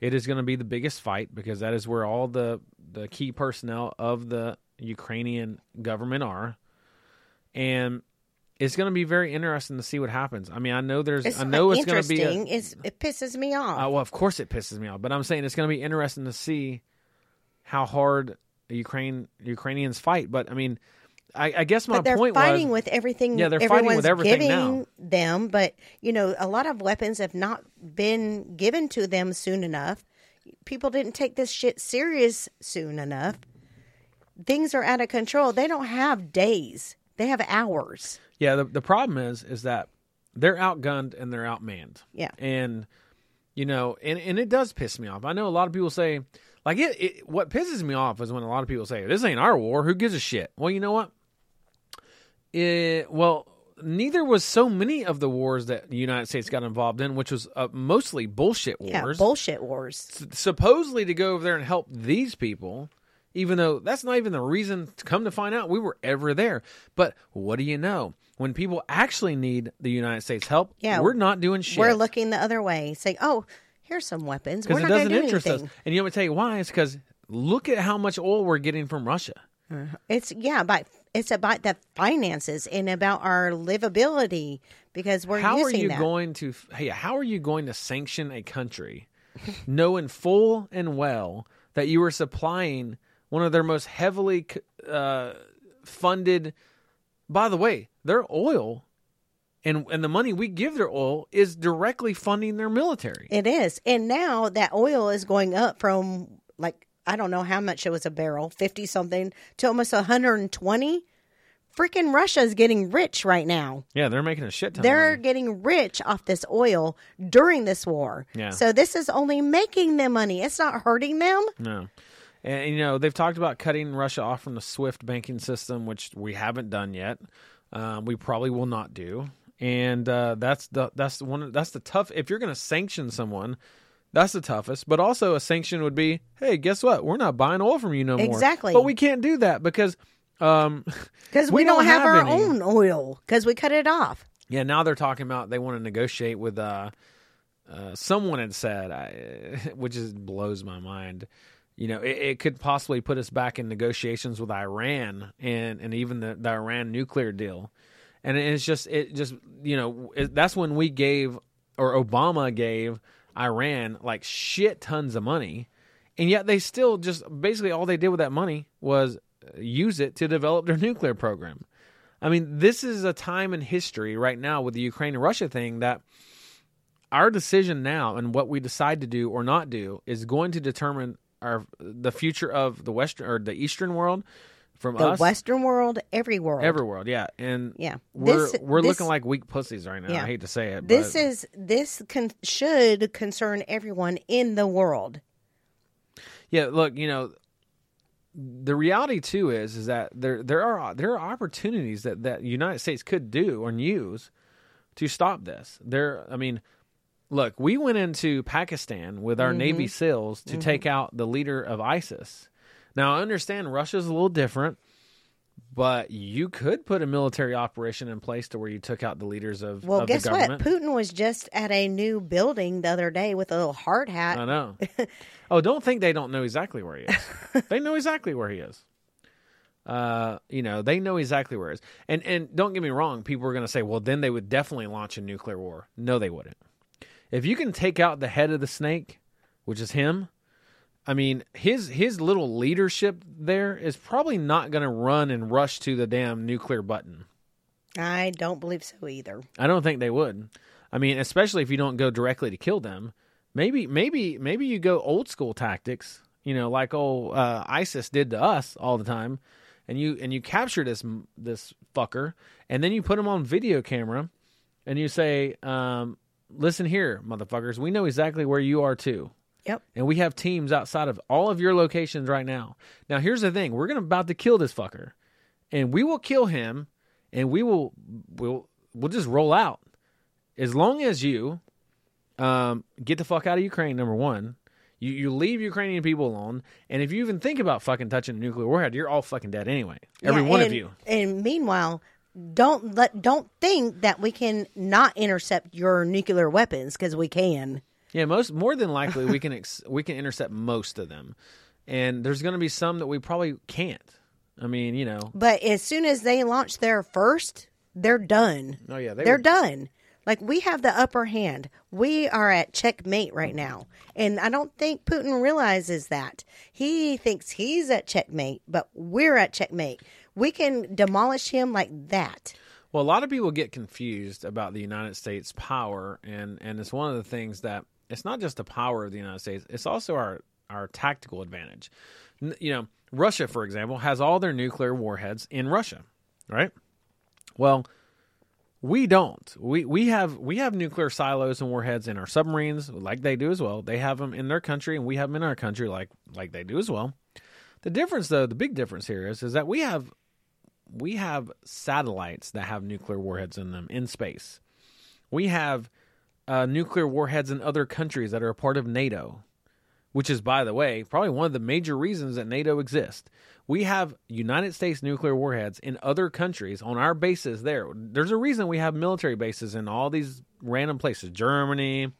[SPEAKER 1] It is going to be the biggest fight because that is where all the the key personnel of the Ukrainian government are, and it's going to be very interesting to see what happens. I mean, I know there's,
[SPEAKER 2] It's
[SPEAKER 1] I know it's going to be. A.
[SPEAKER 2] It pisses me off.
[SPEAKER 1] uh, well, of course it pisses me off, but I'm saying it's going to be interesting to see how hard Ukraine Ukrainians fight. But I mean, I, I guess my
[SPEAKER 2] but they're
[SPEAKER 1] point
[SPEAKER 2] fighting
[SPEAKER 1] was,
[SPEAKER 2] with everything.
[SPEAKER 1] Yeah, they're fighting with everything
[SPEAKER 2] giving
[SPEAKER 1] now.
[SPEAKER 2] them. But you know, a lot of weapons have not been given to them soon enough. People didn't take this shit serious soon enough. Things are out of control. They don't have days; they have hours.
[SPEAKER 1] Yeah, the the problem is is that they're outgunned and they're outmanned.
[SPEAKER 2] Yeah.
[SPEAKER 1] and you know, and and it does piss me off. I know a lot of people say. Like it, it, what pisses me off is when a lot of people say, "This ain't our war. Who gives a shit?" Well, you know what? It, well, neither was so many of the wars that the United States got involved in, which was uh, mostly bullshit wars.
[SPEAKER 2] Yeah, bullshit wars.
[SPEAKER 1] s- supposedly to go over there and help these people, even though that's not even the reason to come to find out we were ever there. But what do you know? When people actually need the United States help,
[SPEAKER 2] Yeah,
[SPEAKER 1] we're not doing shit.
[SPEAKER 2] We're looking the other way, saying, "Oh, here's some weapons."
[SPEAKER 1] Because it
[SPEAKER 2] not
[SPEAKER 1] doesn't
[SPEAKER 2] do
[SPEAKER 1] interest
[SPEAKER 2] anything.
[SPEAKER 1] us. And you know what I tell you why? It's because look at how much oil we're getting from Russia. Uh-huh.
[SPEAKER 2] It's yeah, but it's about the finances and about our livability because we're
[SPEAKER 1] how are you
[SPEAKER 2] that.
[SPEAKER 1] going to hey how are you going to sanction a country knowing full and well that you are supplying one of their most heavily uh, funded by the way their oil and and the money we give their oil is directly funding their military
[SPEAKER 2] It is, and now that oil is going up from like I don't know how much it was a barrel, fifty something, to almost hundred and twenty. Freaking Russia is getting rich right now.
[SPEAKER 1] yeah they're making a shit ton
[SPEAKER 2] They're
[SPEAKER 1] of money.
[SPEAKER 2] getting rich off this oil during this war.
[SPEAKER 1] Yeah.
[SPEAKER 2] So this is only making them money. It's not hurting them.
[SPEAKER 1] no and you know they've talked about cutting russia off from the swift banking system which we haven't done yet um, we probably will not do and uh, that's the that's the one that's the tough if you're going to sanction someone that's the toughest but also a sanction would be hey guess what we're not buying oil from you no more
[SPEAKER 2] Exactly.
[SPEAKER 1] but we can't do that because um
[SPEAKER 2] Because we,
[SPEAKER 1] We
[SPEAKER 2] don't,
[SPEAKER 1] don't
[SPEAKER 2] have,
[SPEAKER 1] have
[SPEAKER 2] our
[SPEAKER 1] any.
[SPEAKER 2] own oil because we cut it off.
[SPEAKER 1] yeah now they're talking about they want to negotiate with uh, uh someone had said I, which is blows my mind you know it, it could possibly put us back in negotiations with iran and and even the, the iran nuclear deal. And it's just it just you know it, that's when we gave or obama gave iran like shit tons of money. And yet they still just basically all they did with that money was use it to develop their nuclear program. I mean, this is a time in history right now with the Ukraine Russia thing that our decision now and what we decide to do or not do is going to determine our the future of the western or the eastern world from
[SPEAKER 2] The
[SPEAKER 1] us
[SPEAKER 2] Western world, every world.
[SPEAKER 1] every world. Yeah, and
[SPEAKER 2] Yeah.
[SPEAKER 1] we're
[SPEAKER 2] This-
[SPEAKER 1] we're
[SPEAKER 2] this-
[SPEAKER 1] looking like weak pussies right now.
[SPEAKER 2] Yeah.
[SPEAKER 1] I hate to say it.
[SPEAKER 2] This
[SPEAKER 1] but-
[SPEAKER 2] is this con- should concern everyone in the world.
[SPEAKER 1] Yeah, look, you know, the reality too is is that there there are there are opportunities that that United States could do and use to stop this. There, I mean, look, we went into Pakistan with our Navy SEALs to take out the leader of ISIS. Now, I understand Russia's a little different, but you could put a military operation in place to where you took out the leaders of,
[SPEAKER 2] Well,
[SPEAKER 1] of the
[SPEAKER 2] guess what? Putin was just at a new building the other day with a little hard hat.
[SPEAKER 1] I know. oh, don't think they don't know exactly where he is. they know exactly where he is. Uh, you know, they know exactly where he is. And and don't get me wrong, people are going to say, "Well, then they would definitely launch a nuclear war." No, they wouldn't. If you can take out the head of the snake, which is him, I mean, his his little leadership there is probably not going to run and rush to the damn nuclear button.
[SPEAKER 2] I don't believe so either.
[SPEAKER 1] I don't think they would. I mean, especially if you don't go directly to kill them, Maybe maybe maybe you go old school tactics, you know, like old uh, ISIS did to us all the time, and you and you capture this this fucker, and then you put him on video camera, and you say, um, "Listen here, motherfuckers, we know exactly where you are too."
[SPEAKER 2] Yep.
[SPEAKER 1] And we have teams outside of all of your locations right now. Now, here's the thing: we're gonna about to kill this fucker, and we will kill him, and we will we'll we'll just roll out as long as you um, get the fuck out of Ukraine. Number one, you you leave Ukrainian people alone, and if you even think about fucking touching a nuclear warhead, you're all fucking dead anyway. Every
[SPEAKER 2] Yeah,
[SPEAKER 1] one
[SPEAKER 2] and,
[SPEAKER 1] of you.
[SPEAKER 2] And meanwhile, don't let don't think that we can not intercept your nuclear weapons because we can.
[SPEAKER 1] Yeah, most more than likely we can ex- we can intercept most of them, and there's going to be some that we probably can't. I mean, you know,
[SPEAKER 2] But as soon as they launch their first, they're done.
[SPEAKER 1] oh yeah, they
[SPEAKER 2] They're
[SPEAKER 1] were-
[SPEAKER 2] done. Like we have the upper hand. We are at checkmate right now. And I don't think Putin realizes that. He thinks he's at checkmate, but we're at checkmate. We can demolish him like that.
[SPEAKER 1] Well, a lot of people get confused about the United States power, and and it's one of the things that it's not just the power of the United States; it's also our our tactical advantage. You know, Russia, for example, has all their nuclear warheads in Russia, right? Well, we don't. We we have we have nuclear silos and warheads in our submarines, like they do as well. They have them in their country, and we have them in our country, like like they do as well. The difference, though, the big difference here is, is that we have we have satellites that have nuclear warheads in them in space. We have uh, nuclear warheads in other countries that are a part of NATO, which is, by the way, probably one of the major reasons that NATO exists. We have United States nuclear warheads in other countries on our bases there. There's a reason we have military bases in all these random places, Germany,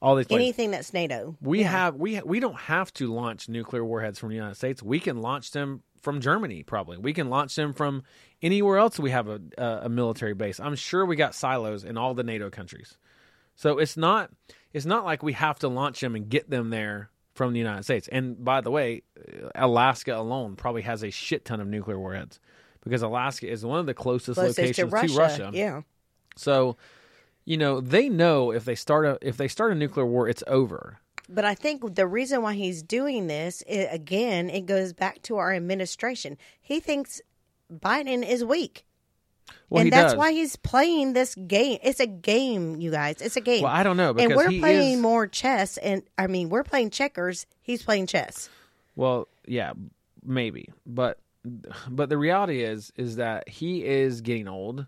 [SPEAKER 1] all these places
[SPEAKER 2] Anything that's NATO.
[SPEAKER 1] we have we we don't have to launch nuclear warheads from the United States. We can launch them from Germany. Probably we can launch them from anywhere else. We have a a, a military base. I'm sure we got silos in all the NATO countries. So it's not it's not like we have to launch them and get them there from the United States. And by the way, Alaska alone probably has a shit ton of nuclear warheads because Alaska is one of the closest,
[SPEAKER 2] Closest
[SPEAKER 1] locations
[SPEAKER 2] to Russia. Yeah.
[SPEAKER 1] So, you know, they know if they start a if they start a nuclear war, it's over.
[SPEAKER 2] But I think the reason why he's doing this, i again, it goes back to our administration. He thinks Biden is weak.
[SPEAKER 1] Well,
[SPEAKER 2] and that's
[SPEAKER 1] does.
[SPEAKER 2] why he's playing this game. It's a game, you guys. It's a game.
[SPEAKER 1] Well, I don't know because
[SPEAKER 2] and we're playing
[SPEAKER 1] is,
[SPEAKER 2] more chess, and I mean, we're playing checkers. He's playing chess.
[SPEAKER 1] Well, yeah, maybe, but but the reality is is that he is getting old.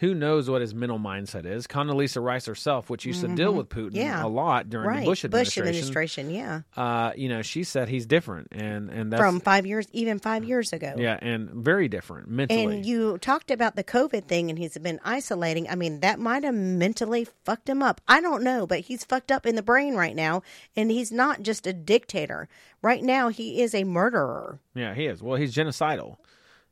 [SPEAKER 1] Who knows what his mental mindset is? Condoleezza Rice herself, which used to deal with Putin
[SPEAKER 2] Mm-hmm. Yeah.
[SPEAKER 1] a lot during
[SPEAKER 2] right.
[SPEAKER 1] the Bush administration,
[SPEAKER 2] administration, yeah.
[SPEAKER 1] uh, you know, she said he's different, and and that's
[SPEAKER 2] From five years, even five years ago.
[SPEAKER 1] yeah, and very different mentally.
[SPEAKER 2] And you talked about the COVID thing, and he's been isolating. I mean, that might have mentally fucked him up. I don't know, but he's fucked up in the brain right now, and he's not just a dictator. Right now, he is a murderer.
[SPEAKER 1] Yeah, he is. Well, he's genocidal,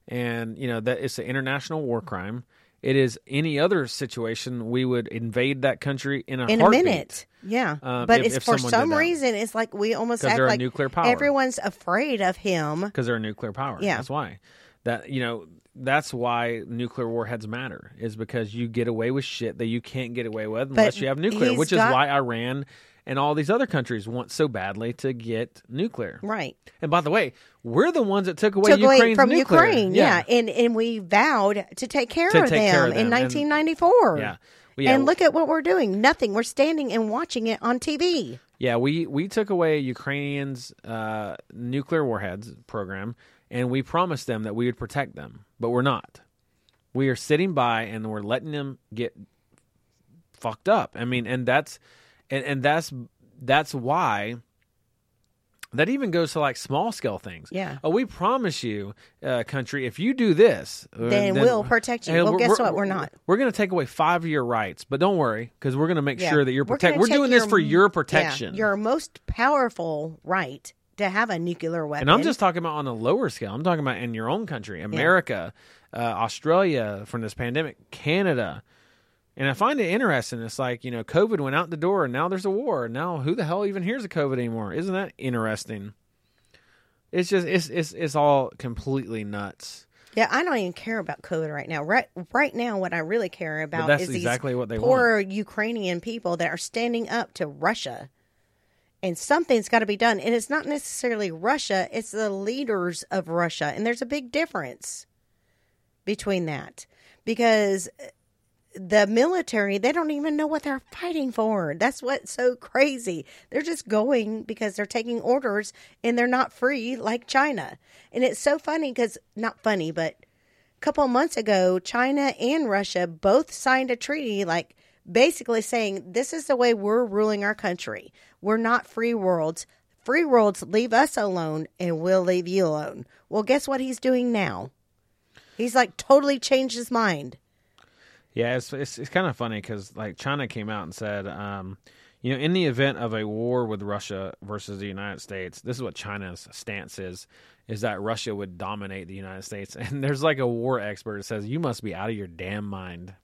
[SPEAKER 1] and you know that it's an international war crime. It is any other situation we would invade that country in a
[SPEAKER 2] in a minute. Yeah,
[SPEAKER 1] Um,
[SPEAKER 2] but
[SPEAKER 1] if-
[SPEAKER 2] it's
[SPEAKER 1] if
[SPEAKER 2] for some reason it's like we almost act like
[SPEAKER 1] nuclear power.
[SPEAKER 2] everyone's afraid of him.
[SPEAKER 1] because they're a nuclear power.
[SPEAKER 2] Yeah.
[SPEAKER 1] that's why. That you know that's why nuclear warheads matter is because you get away with shit that you can't get away with unless you have nuclear, which
[SPEAKER 2] got-
[SPEAKER 1] is why Iran and all these other countries want so badly to get nuclear.
[SPEAKER 2] Right.
[SPEAKER 1] And by the way, we're the ones that took away
[SPEAKER 2] Took away
[SPEAKER 1] Ukraine's
[SPEAKER 2] from
[SPEAKER 1] nuclear.
[SPEAKER 2] Ukraine, yeah. and and we vowed to take care,
[SPEAKER 1] To
[SPEAKER 2] of,
[SPEAKER 1] take
[SPEAKER 2] them
[SPEAKER 1] care of
[SPEAKER 2] in
[SPEAKER 1] them, and-
[SPEAKER 2] 1994.
[SPEAKER 1] yeah. Well, yeah,
[SPEAKER 2] and look at what we're doing. Nothing. We're standing and watching it on TV.
[SPEAKER 1] Yeah, we we took away Ukrainians' uh, nuclear warheads program, and we promised them that we would protect them, but we're not. We are sitting by and we're letting them get fucked up. I mean, and that's and, and that's that's why that even goes to like small scale things.
[SPEAKER 2] Yeah.
[SPEAKER 1] Oh, we promise you, uh, country, if you do this, uh,
[SPEAKER 2] Then we'll protect you. Well,
[SPEAKER 1] we're-
[SPEAKER 2] guess
[SPEAKER 1] we're-
[SPEAKER 2] what? We're not.
[SPEAKER 1] We're going to take away five of your rights, but don't worry because we're going to make
[SPEAKER 2] Yeah.
[SPEAKER 1] sure that you're
[SPEAKER 2] We're
[SPEAKER 1] protected. We're
[SPEAKER 2] take
[SPEAKER 1] doing this for your
[SPEAKER 2] Yeah,
[SPEAKER 1] protection.
[SPEAKER 2] your most powerful right to have a nuclear weapon.
[SPEAKER 1] And I'm just talking about on a lower scale. I'm talking about in your own country, America, uh, Australia from this pandemic, Canada. And I find it interesting. It's like, you know, COVID went out the door and now there's a war. Now who the hell even hears of COVID anymore? Isn't that interesting? It's just it's it's it's all completely nuts.
[SPEAKER 2] Yeah, I don't even care about COVID right now. Right, right now, what I really care about is
[SPEAKER 1] exactly
[SPEAKER 2] these
[SPEAKER 1] what they
[SPEAKER 2] poor Ukrainian people that are standing up to Russia. and something's got to be done. And it's not necessarily Russia, it's the leaders of Russia. And there's a big difference between that because the military, they don't even know what they're fighting for. That's what's so crazy. They're just going because they're taking orders and they're not free like China. And it's so funny because, not funny, but a couple months ago, China and Russia both signed a treaty like basically saying this is the way we're ruling our country. We're not free worlds. Free worlds leave us alone and we'll leave you alone. Well, guess what he's doing now? He's like totally changed his mind.
[SPEAKER 1] Yeah, it's it's, it's kind of funny because like China came out and said, um, you know, in the event of a war with Russia versus the United States, this is what China's stance is: is that Russia would dominate the United States. And there's like a war expert that says you must be out of your damn mind.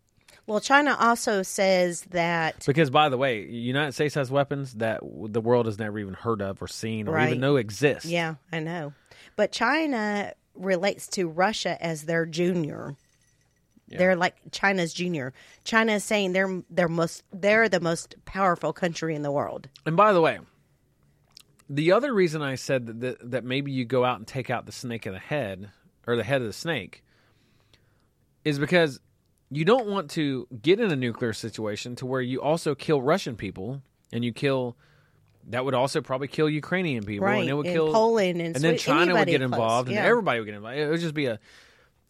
[SPEAKER 2] Well, China also says that
[SPEAKER 1] Because by the way, United States has weapons that the world has never even heard of or seen or
[SPEAKER 2] Right.
[SPEAKER 1] even know exist.
[SPEAKER 2] Yeah, I know. But China relates to Russia as their junior. They're like China's junior. China is saying they're they're most they're the most powerful country in the world.
[SPEAKER 1] And by the way, the other reason I said that, that that maybe you go out and take out the snake in the head or the head of the snake is because you don't want to get in a nuclear situation to where you also kill Russian people and you kill that would also probably kill Ukrainian people
[SPEAKER 2] Right,
[SPEAKER 1] and it would
[SPEAKER 2] and
[SPEAKER 1] kill
[SPEAKER 2] Poland and
[SPEAKER 1] and then China would get
[SPEAKER 2] close,
[SPEAKER 1] involved and
[SPEAKER 2] yeah.
[SPEAKER 1] everybody would get involved. It would just be a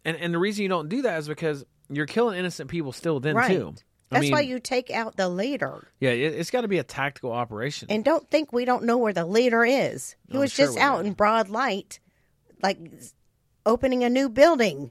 [SPEAKER 1] and and the reason you don't do that is because you're killing innocent people still then
[SPEAKER 2] Right.
[SPEAKER 1] too. I
[SPEAKER 2] That's
[SPEAKER 1] mean,
[SPEAKER 2] why you take out the leader.
[SPEAKER 1] yeah, it, it's got to be a tactical operation.
[SPEAKER 2] And don't think we don't know where the leader is. He
[SPEAKER 1] I'm
[SPEAKER 2] was
[SPEAKER 1] sure
[SPEAKER 2] just
[SPEAKER 1] we
[SPEAKER 2] out in broad light, like opening a new building.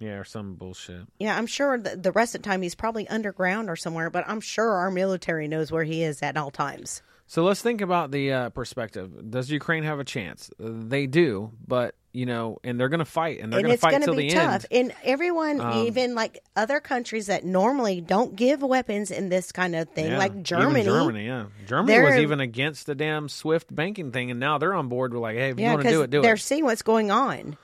[SPEAKER 1] yeah, or some bullshit.
[SPEAKER 2] Yeah, I'm sure the, the rest of the time he's probably underground or somewhere, but I'm sure our military knows where he is at all times.
[SPEAKER 1] So let's think about the uh, perspective. Does Ukraine have a chance? Uh, They do, but you know, and they're going to fight, and they're going to
[SPEAKER 2] it's
[SPEAKER 1] fight
[SPEAKER 2] going to
[SPEAKER 1] till
[SPEAKER 2] be
[SPEAKER 1] the
[SPEAKER 2] tough.
[SPEAKER 1] end.
[SPEAKER 2] And everyone,
[SPEAKER 1] Um,
[SPEAKER 2] even like other countries that normally don't give weapons in this kind of thing,
[SPEAKER 1] Yeah,
[SPEAKER 2] like Germany.
[SPEAKER 1] Germany, yeah, Germany was even against the damn SWIFT banking thing, and now they're on board. We're like, hey, if you want to do it, do it.
[SPEAKER 2] they're seeing what's going on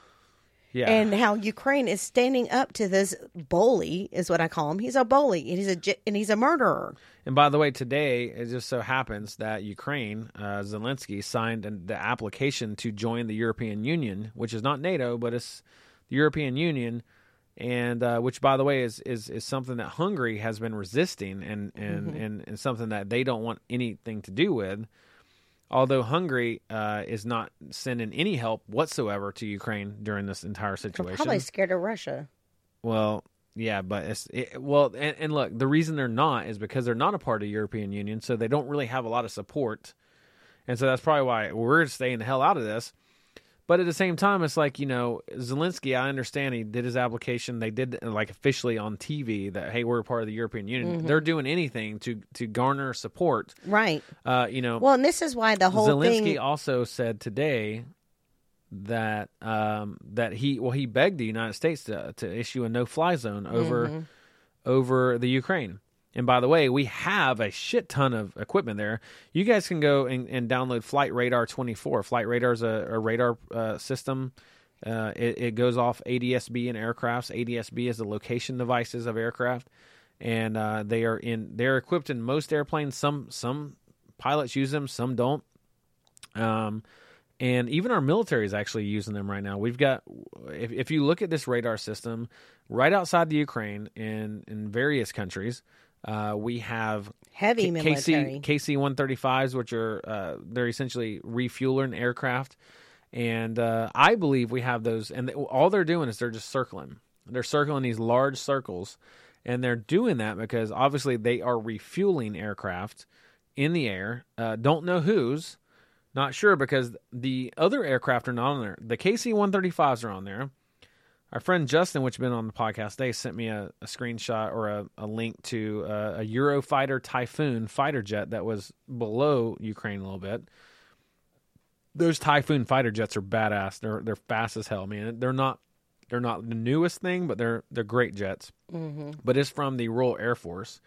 [SPEAKER 1] Yeah,
[SPEAKER 2] and how Ukraine is standing up to this bully, is what I call him. He's a bully and he's a and he's a murderer.
[SPEAKER 1] And by the way, today it just so happens that Ukraine, uh, Zelensky signed an, the application to join the European Union, which is not NATO, but it's the European Union, and uh, which, by the way, is, is is something that Hungary has been resisting, and and, and and something that they don't want anything to do with. Although Hungary uh, is not sending any help whatsoever to Ukraine during this entire
[SPEAKER 2] They're
[SPEAKER 1] situation.
[SPEAKER 2] probably scared of Russia.
[SPEAKER 1] Well, yeah, but it's it, well, and, and look, the reason they're not is because they're not a part of the European Union, so they don't really have a lot of support, and so that's probably why we're staying the hell out of this. But at the same time, it's like you know, Zelensky. I understand he did his application. They did like officially on TV that hey, we're part of the European Union. They're doing anything to to garner support.
[SPEAKER 2] Right.
[SPEAKER 1] Uh, you know,
[SPEAKER 2] Well, and this is why the whole
[SPEAKER 1] Zelensky
[SPEAKER 2] thing.
[SPEAKER 1] also said today that um, that he well he begged the United States to to issue a no fly zone over
[SPEAKER 2] Mm-hmm.
[SPEAKER 1] over the Ukraine. And by the way, we have a shit ton of equipment there. You guys can go and, and download Flight Radar 24. Flight Radar is a, a radar uh, system. Uh, it, it goes off ADSB in aircrafts. ADSB is the location devices of aircraft, and uh, they are in they're equipped in most airplanes. Some some pilots use them, some don't. Um, and even our military is actually using them right now. We've got, if, if you look at this radar system, right outside the Ukraine in in various countries, uh, we have
[SPEAKER 2] Heavy
[SPEAKER 1] K-
[SPEAKER 2] military.
[SPEAKER 1] KC KC one thirty fives, which are uh, they're essentially refueling aircraft, and uh, I believe we have those. And th- all they're doing is they're just circling. They're circling these large circles, and they're doing that because obviously they are refueling aircraft in the air. Uh, don't know whose, not sure because the other aircraft are not on there. The KC one thirty fives are on there. Our friend Justin, which has been on the podcast, they sent me a, a screenshot or a, a link to uh, a Eurofighter Typhoon fighter jet that was below Ukraine a little bit. Those Typhoon fighter jets are badass. They're they're fast as hell, man. They're not they're not the newest thing, but they're they're great jets.
[SPEAKER 2] Mm-hmm.
[SPEAKER 1] But it's from the Royal Air Force.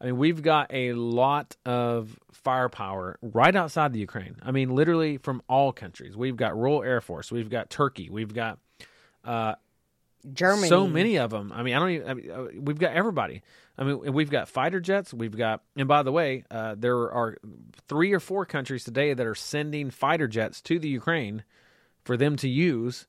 [SPEAKER 1] I mean, we've got a lot of firepower right outside the Ukraine. I mean, literally from all countries. We've got Royal Air Force. We've got Turkey. We've got uh,
[SPEAKER 2] Germany.
[SPEAKER 1] So many of them. I mean, I don't even. I mean, uh, we've got everybody. I mean, we've got fighter jets. We've got, and by the way, uh, there are three or four countries today that are sending fighter jets to the Ukraine for them to use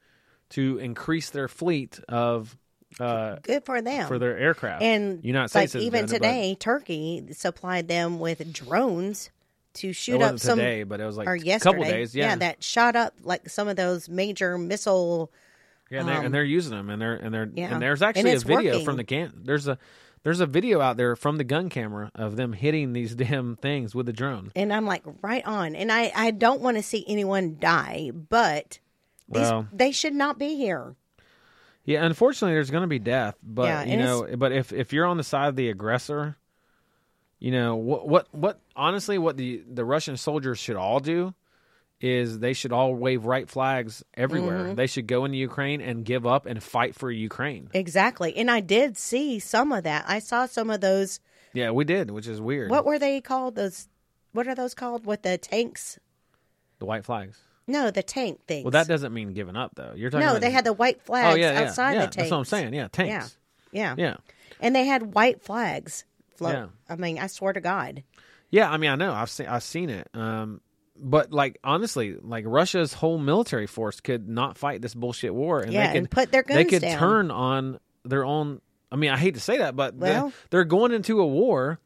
[SPEAKER 1] to increase their fleet of uh,
[SPEAKER 2] Good for them.
[SPEAKER 1] for their aircraft.
[SPEAKER 2] and
[SPEAKER 1] United
[SPEAKER 2] like
[SPEAKER 1] States isn't
[SPEAKER 2] even
[SPEAKER 1] doing it, but
[SPEAKER 2] today, Turkey supplied them with drones to shoot up
[SPEAKER 1] wasn't
[SPEAKER 2] some
[SPEAKER 1] today, but it was like
[SPEAKER 2] or
[SPEAKER 1] a
[SPEAKER 2] yesterday.
[SPEAKER 1] couple days. Yeah,
[SPEAKER 2] that shot up like some of those major missile.
[SPEAKER 1] Yeah, and, they're,
[SPEAKER 2] Um,
[SPEAKER 1] and they're using them, and they're and they're
[SPEAKER 2] Yeah.
[SPEAKER 1] and there's
[SPEAKER 2] And
[SPEAKER 1] actually a video
[SPEAKER 2] working.
[SPEAKER 1] from the can. There's a there's a video out there from the gun camera of them hitting these damn things with a drone.
[SPEAKER 2] And I'm like, right on. And I, I don't want to see anyone die, but these,
[SPEAKER 1] Well-
[SPEAKER 2] they should not be here.
[SPEAKER 1] Yeah, unfortunately, there's going to be death, but
[SPEAKER 2] Yeah,
[SPEAKER 1] you know, but if if you're on the side of the aggressor, you know what what what honestly, what the the Russian soldiers should all do is they should all wave right flags everywhere.
[SPEAKER 2] Mm-hmm.
[SPEAKER 1] They should go into Ukraine and give up and fight for Ukraine.
[SPEAKER 2] Exactly. And I did see some of that. I saw some of those.
[SPEAKER 1] Yeah, we did, which is weird.
[SPEAKER 2] What were they called? Those, what are those called? With the tanks?
[SPEAKER 1] the white flags.
[SPEAKER 2] No, the tank things.
[SPEAKER 1] Well, that doesn't mean giving up, though. You're talking.
[SPEAKER 2] No, they had the white flags
[SPEAKER 1] Oh yeah, yeah,
[SPEAKER 2] outside
[SPEAKER 1] yeah.
[SPEAKER 2] the tanks.
[SPEAKER 1] That's what I'm saying. Yeah, tanks.
[SPEAKER 2] Yeah.
[SPEAKER 1] Yeah,
[SPEAKER 2] And they had white flags float.
[SPEAKER 1] Yeah.
[SPEAKER 2] I mean, I swear to God.
[SPEAKER 1] yeah. I mean, I know. I've seen. I've seen it. Um, but like honestly, like Russia's whole military force could not fight this bullshit war, and
[SPEAKER 2] Yeah,
[SPEAKER 1] they could
[SPEAKER 2] and put their guns.
[SPEAKER 1] they could
[SPEAKER 2] down.
[SPEAKER 1] turn on their own. I mean, I hate to say that, but
[SPEAKER 2] Well-
[SPEAKER 1] they're going into a war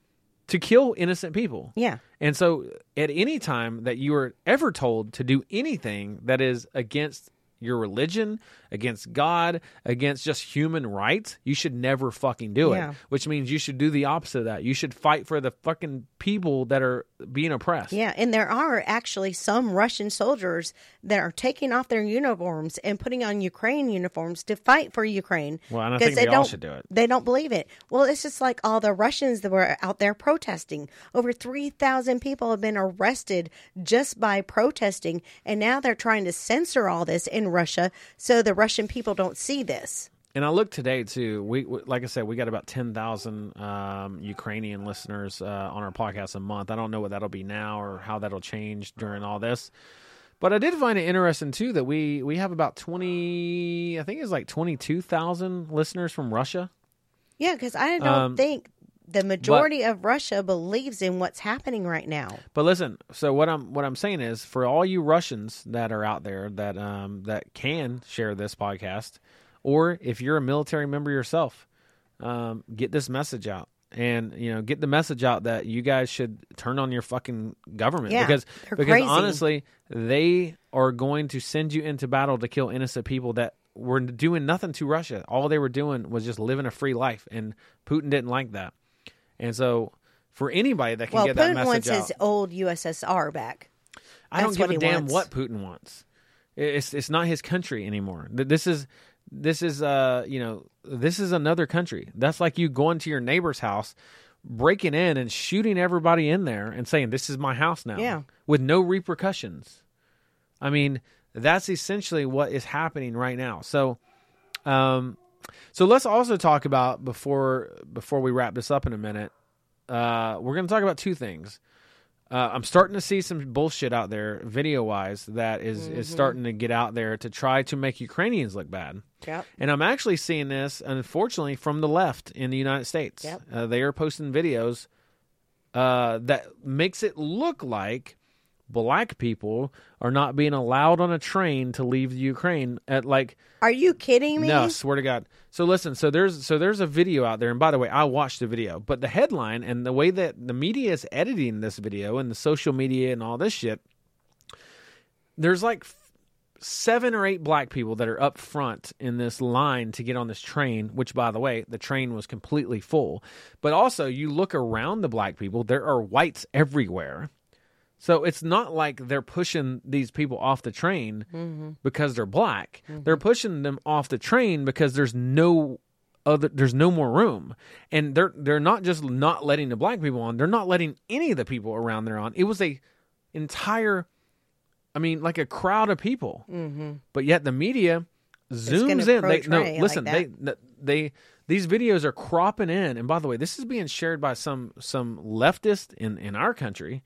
[SPEAKER 1] to kill innocent people.
[SPEAKER 2] Yeah.
[SPEAKER 1] And so, at any time that you are ever told to do anything that is against your religion, against God, against just human rights, you should never fucking do
[SPEAKER 2] Yeah.
[SPEAKER 1] it. Which means you should do the opposite of that. You should fight for the fucking people that are being oppressed.
[SPEAKER 2] Yeah, and there are actually some Russian soldiers that are taking off their uniforms and putting on Ukraine uniforms to fight for Ukraine.
[SPEAKER 1] Well, I think they all
[SPEAKER 2] don't-
[SPEAKER 1] should do it.
[SPEAKER 2] They don't believe it. Well, it's just like all the Russians that were out there protesting. Over 3,000 people have been arrested just by protesting, and now they're trying to censor all this in Russia so the Russian people don't see this.
[SPEAKER 1] And I look today too. We, we like I said, we got about ten thousand um, Ukrainian listeners uh, on our podcast a month. I don't know what that'll be now or how that'll change during all this. But I did find it interesting too that we we have about twenty. I think it's like twenty two thousand listeners from Russia.
[SPEAKER 2] Yeah, because I don't
[SPEAKER 1] Um,
[SPEAKER 2] think the majority of Russia believes in what's happening right now.
[SPEAKER 1] But listen, so what I'm what I'm saying is for all you Russians that are out there that um that can share this podcast, or if you're a military member yourself, um, get this message out. And you know, get the message out that you guys should turn on your fucking government
[SPEAKER 2] Yeah,
[SPEAKER 1] because because
[SPEAKER 2] crazy.
[SPEAKER 1] honestly, they are going to send you into battle to kill innocent people that were doing nothing to Russia. All they were doing was just living a free life, and Putin didn't like that. And so, for anybody that can
[SPEAKER 2] Well,
[SPEAKER 1] get that
[SPEAKER 2] Putin
[SPEAKER 1] message
[SPEAKER 2] wants
[SPEAKER 1] out,
[SPEAKER 2] his old USSR back.
[SPEAKER 1] I don't give a damn
[SPEAKER 2] wants.
[SPEAKER 1] what Putin wants. It's it's not his country anymore. This is this is uh you know this is another country. That's like you going to your neighbor's house, breaking in and shooting everybody in there and saying this is my house now.
[SPEAKER 2] Yeah.
[SPEAKER 1] with no repercussions. I mean that's essentially what is happening right now. So, um, so let's also talk about before before we wrap this up in a minute. Uh, we're going to talk about two things. Uh, I'm starting to see some bullshit out there, video wise, that is
[SPEAKER 2] Mm-hmm.
[SPEAKER 1] is starting to get out there to try to make Ukrainians look bad.
[SPEAKER 2] Yep.
[SPEAKER 1] And I'm actually seeing this, unfortunately, from the left in the United States.
[SPEAKER 2] Yep.
[SPEAKER 1] Uh, they are posting videos uh, that makes it look like black people are not being allowed on a train to leave the Ukraine at like
[SPEAKER 2] Are you kidding me?
[SPEAKER 1] no, swear to God. So listen, so there's so there's a video out there, and by the way, I watched the video, but the headline and the way that the media is editing this video and the social media and all this shit, there's like seven or eight black people that are up front in this line to get on this train. Which, by the way, the train was completely full. But also, you look around the black people, there are whites everywhere. So it's not like they're pushing these people off the train because they're black. They're pushing them off the train because there's no other there's no more room. And they're they're not just not letting the black people on, they're not letting any of the people around there on. It was a entire I mean like a crowd of people. Mm-hmm. But yet the media zooms in. They, no,
[SPEAKER 2] portray like
[SPEAKER 1] listen, they they these videos are cropping in and by the way this is being shared by some some leftist in in our country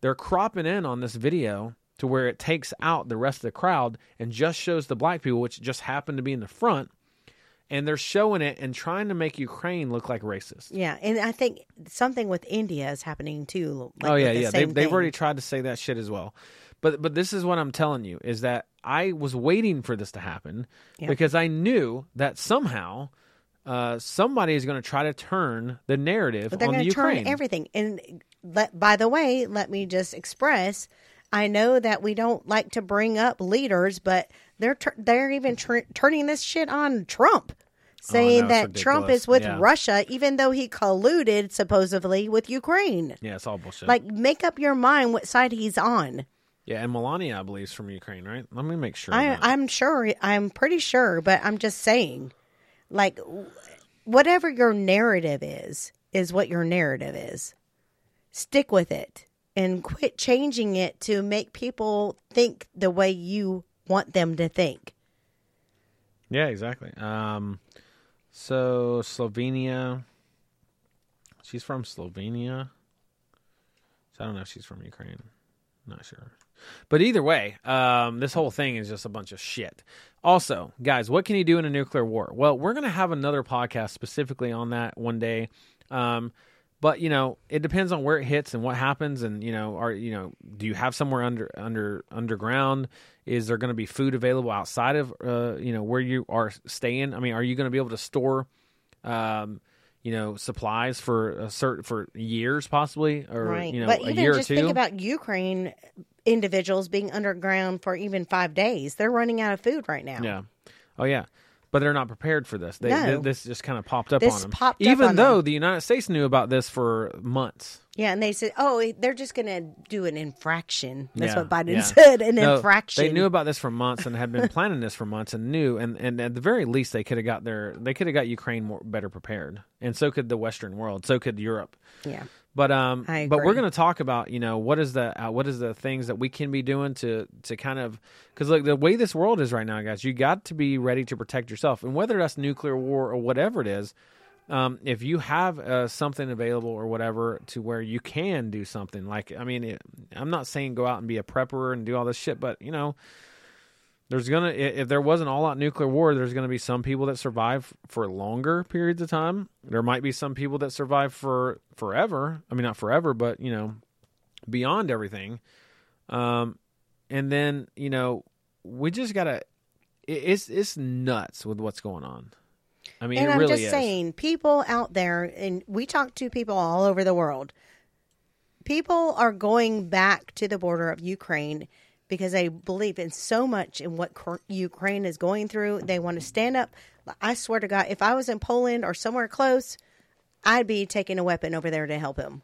[SPEAKER 1] they're cropping in on this video to where it takes out the rest of the crowd and just shows the black people which just happened to be in the front and they're showing it and trying to make Ukraine look like racist.
[SPEAKER 2] Yeah, and I think something with India is happening too. like
[SPEAKER 1] oh yeah,
[SPEAKER 2] the
[SPEAKER 1] yeah. They've they've already tried to say that shit as well. But but this is what I'm telling you is that I was waiting for this to happen
[SPEAKER 2] Yeah.
[SPEAKER 1] because I knew that somehow uh, somebody is going to try to turn the narrative
[SPEAKER 2] But they're
[SPEAKER 1] on the Ukraine.
[SPEAKER 2] turn everything. And let, by the way, let me just express. I know that we don't like to bring up leaders, but they're they're even tr- turning this shit on Trump, oh, saying
[SPEAKER 1] Oh, no,
[SPEAKER 2] that Trump is with
[SPEAKER 1] Yeah.
[SPEAKER 2] Russia, even though he colluded supposedly with Ukraine.
[SPEAKER 1] yeah, it's all bullshit.
[SPEAKER 2] Like, make up your mind what side he's on.
[SPEAKER 1] yeah, and Melania, I believe, is from Ukraine, right? Let me make sure.
[SPEAKER 2] I, I'm sure. I'm pretty sure, but I'm just saying, like, whatever your narrative is, is what your narrative is. Stick with it and quit changing it to make people think the way you want them to think.
[SPEAKER 1] Yeah, exactly. Um, so Slovenia, she's from Slovenia. So I don't know if she's from Ukraine. Not sure. But either way, um, this whole thing is just a bunch of shit. Also, guys, what can you do in a nuclear war? Well, we're going to have another podcast specifically on that one day. Um, but you know, it depends on where it hits and what happens, and you know, are you know, do you have somewhere under under underground? Is there going to be food available outside of uh, you know where you are staying? I mean, are you going to be able to store, um, you know, supplies for a certain for years possibly, or
[SPEAKER 2] Right.
[SPEAKER 1] you know,
[SPEAKER 2] but
[SPEAKER 1] a
[SPEAKER 2] even
[SPEAKER 1] year
[SPEAKER 2] just
[SPEAKER 1] or two?
[SPEAKER 2] think about Ukraine individuals being underground for even five days. They're running out of food right now.
[SPEAKER 1] Yeah. Oh yeah. But they're not prepared for this. They,
[SPEAKER 2] No.
[SPEAKER 1] th- this just kind of popped up
[SPEAKER 2] This
[SPEAKER 1] on them.
[SPEAKER 2] popped up
[SPEAKER 1] Even though
[SPEAKER 2] them.
[SPEAKER 1] the United States knew about this for months.
[SPEAKER 2] Yeah, and they said, "Oh, they're just going to do an infraction." That's
[SPEAKER 1] Yeah,
[SPEAKER 2] what Biden
[SPEAKER 1] yeah.
[SPEAKER 2] said, an
[SPEAKER 1] No,
[SPEAKER 2] infraction.
[SPEAKER 1] They knew about this for months and had been planning this for months and knew and, and at the very least they could have got their they could have got Ukraine more better prepared. And so could the Western world. So could Europe.
[SPEAKER 2] yeah,
[SPEAKER 1] But um, but we're going to talk about you know what is the uh, what is the things that we can be doing to to kind of because look the way this world is right now, guys, you got to be ready to protect yourself, and whether that's nuclear war or whatever it is, um, if you have uh, something available or whatever to where you can do something like I mean, it, I'm not saying go out and be a prepper and do all this shit, but you know. There's gonna if there was an all-out nuclear war, there's gonna be some people that survive for longer periods of time. There might be some people that survive for forever. I mean, not forever, but you know, beyond everything. Um, and then you know, we just gotta. It, it's it's nuts with what's going on. I mean,
[SPEAKER 2] and
[SPEAKER 1] it
[SPEAKER 2] I'm
[SPEAKER 1] really
[SPEAKER 2] just
[SPEAKER 1] is.
[SPEAKER 2] saying, people out there, and we talk to people all over the world. People are going back to the border of Ukraine because they believe in so much in what Ukraine is going through. They want to stand up. I swear to God, if I was in Poland or somewhere close, I'd be taking a weapon over there to help him.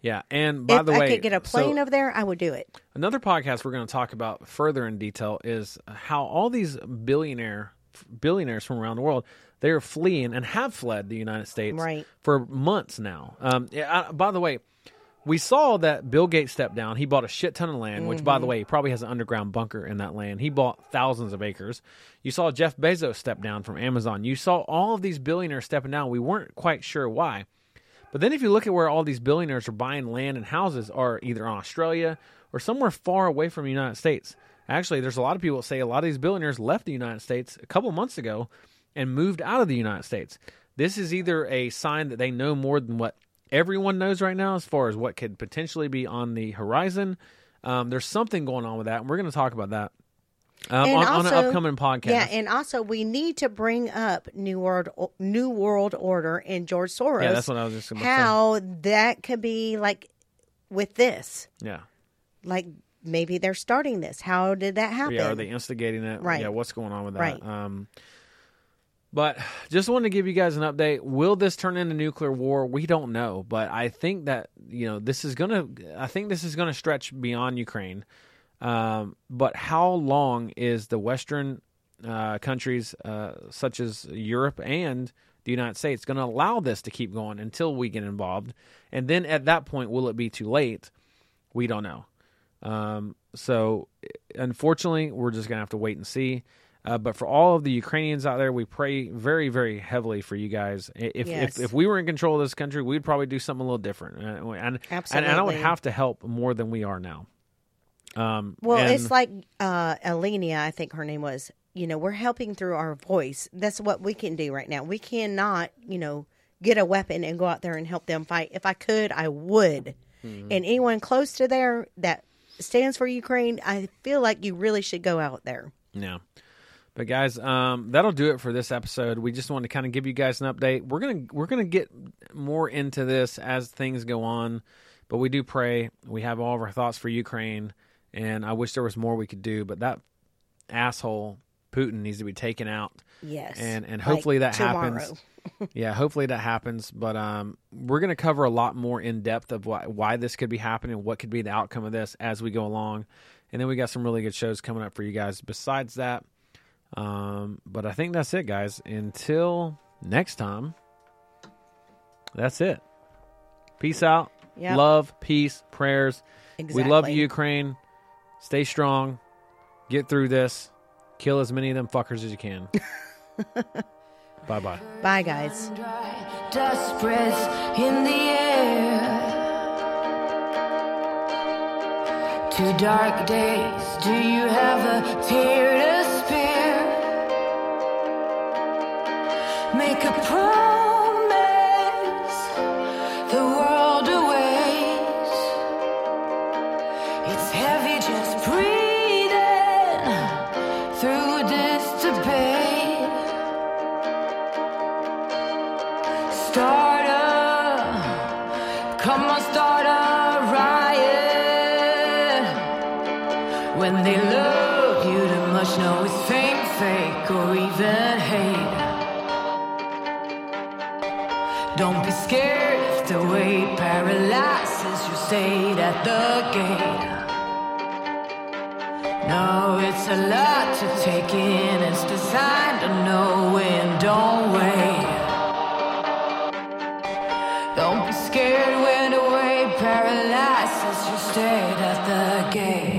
[SPEAKER 1] Yeah, and by
[SPEAKER 2] if
[SPEAKER 1] the way, I
[SPEAKER 2] could get a
[SPEAKER 1] so-
[SPEAKER 2] plane over there, I would do it.
[SPEAKER 1] Another podcast we're going to talk about further in detail is how all these billionaire billionaires from around the world they are fleeing and have fled the United States
[SPEAKER 2] Right.
[SPEAKER 1] for months now. Um, yeah, I, by the way, we saw that Bill Gates stepped down. He bought a shit ton of land, which,
[SPEAKER 2] Mm-hmm.
[SPEAKER 1] by the way, he probably has an underground bunker in that land. He bought thousands of acres. You saw Jeff Bezos step down from Amazon. You saw all of these billionaires stepping down. We weren't quite sure why. But then if you look at where all these billionaires are buying land and houses are either in Australia or somewhere far away from the United States. Actually, there's a lot of people that say a lot of these billionaires left the United States a couple months ago and moved out of the United States. This is either a sign that they know more than what everyone knows right now as far as what could potentially be on the horizon. Um, there's something going on with that, and we're going to talk about that um, on, on an upcoming podcast.
[SPEAKER 2] Yeah, and also we need to bring up New World New World Order and George Soros.
[SPEAKER 1] Yeah, that's what I was just gonna say.
[SPEAKER 2] how that could be like with this.
[SPEAKER 1] yeah.
[SPEAKER 2] Like maybe they're starting this. How did that happen?
[SPEAKER 1] Yeah, are they instigating it?
[SPEAKER 2] Right.
[SPEAKER 1] Yeah, what's going on with that?
[SPEAKER 2] Right.
[SPEAKER 1] Um, but just wanted to give you guys an update. Will this turn into nuclear war? We don't know, but I think that you know this is gonna. I think this is gonna stretch beyond Ukraine. Um, but how long is the Western uh, countries, uh, such as Europe and the United States, going to allow this to keep going until we get involved? And then at that point, will it be too late? We don't know. Um, so, unfortunately, we're just going to have to wait and see. Uh, but for all of the Ukrainians out there, we pray very, very heavily for you guys. If,
[SPEAKER 2] Yes.
[SPEAKER 1] if if we were in control of this country, we'd probably do something a little different, uh, and and, and I would have to help more than we are now. Um,
[SPEAKER 2] Well,
[SPEAKER 1] and-
[SPEAKER 2] it's like uh Alenia, I think her name was. you know, we're helping through our voice. That's what we can do right now. We cannot, you know, get a weapon and go out there and help them fight. If I could, I would. And anyone close to there that stands for Ukraine, I feel like you really should go out there.
[SPEAKER 1] Yeah. But guys, um, that'll do it for this episode. We just wanted to kind of give you guys an update. We're gonna we're gonna get more into this as things go on, but we do pray. We have all of our thoughts for Ukraine, and I wish there was more we could do. But that asshole Putin needs to be taken out,
[SPEAKER 2] Yes.
[SPEAKER 1] and and
[SPEAKER 2] Like
[SPEAKER 1] hopefully that
[SPEAKER 2] tomorrow.
[SPEAKER 1] happens. yeah, hopefully that happens. But um, we're going to cover a lot more in depth of why, why this could be happening, what could be the outcome of this as we go along, and then we got some really good shows coming up for you guys. Besides that, um, but I think that's it, guys. Until next time, that's it. Peace out.
[SPEAKER 2] Yep.
[SPEAKER 1] Love, peace, prayers. We love you, Ukraine. Stay strong. Get through this. Kill as many of them fuckers as you can. bye bye.
[SPEAKER 2] Bye, guys.
[SPEAKER 3] dry dust spreads in the air. Two dark days, do you have a tear to Make a promise, state at the gate. No, it's a lot to take in. It's designed to know when, don't wait. Don't be scared when the weight paralyzes you state at the gate.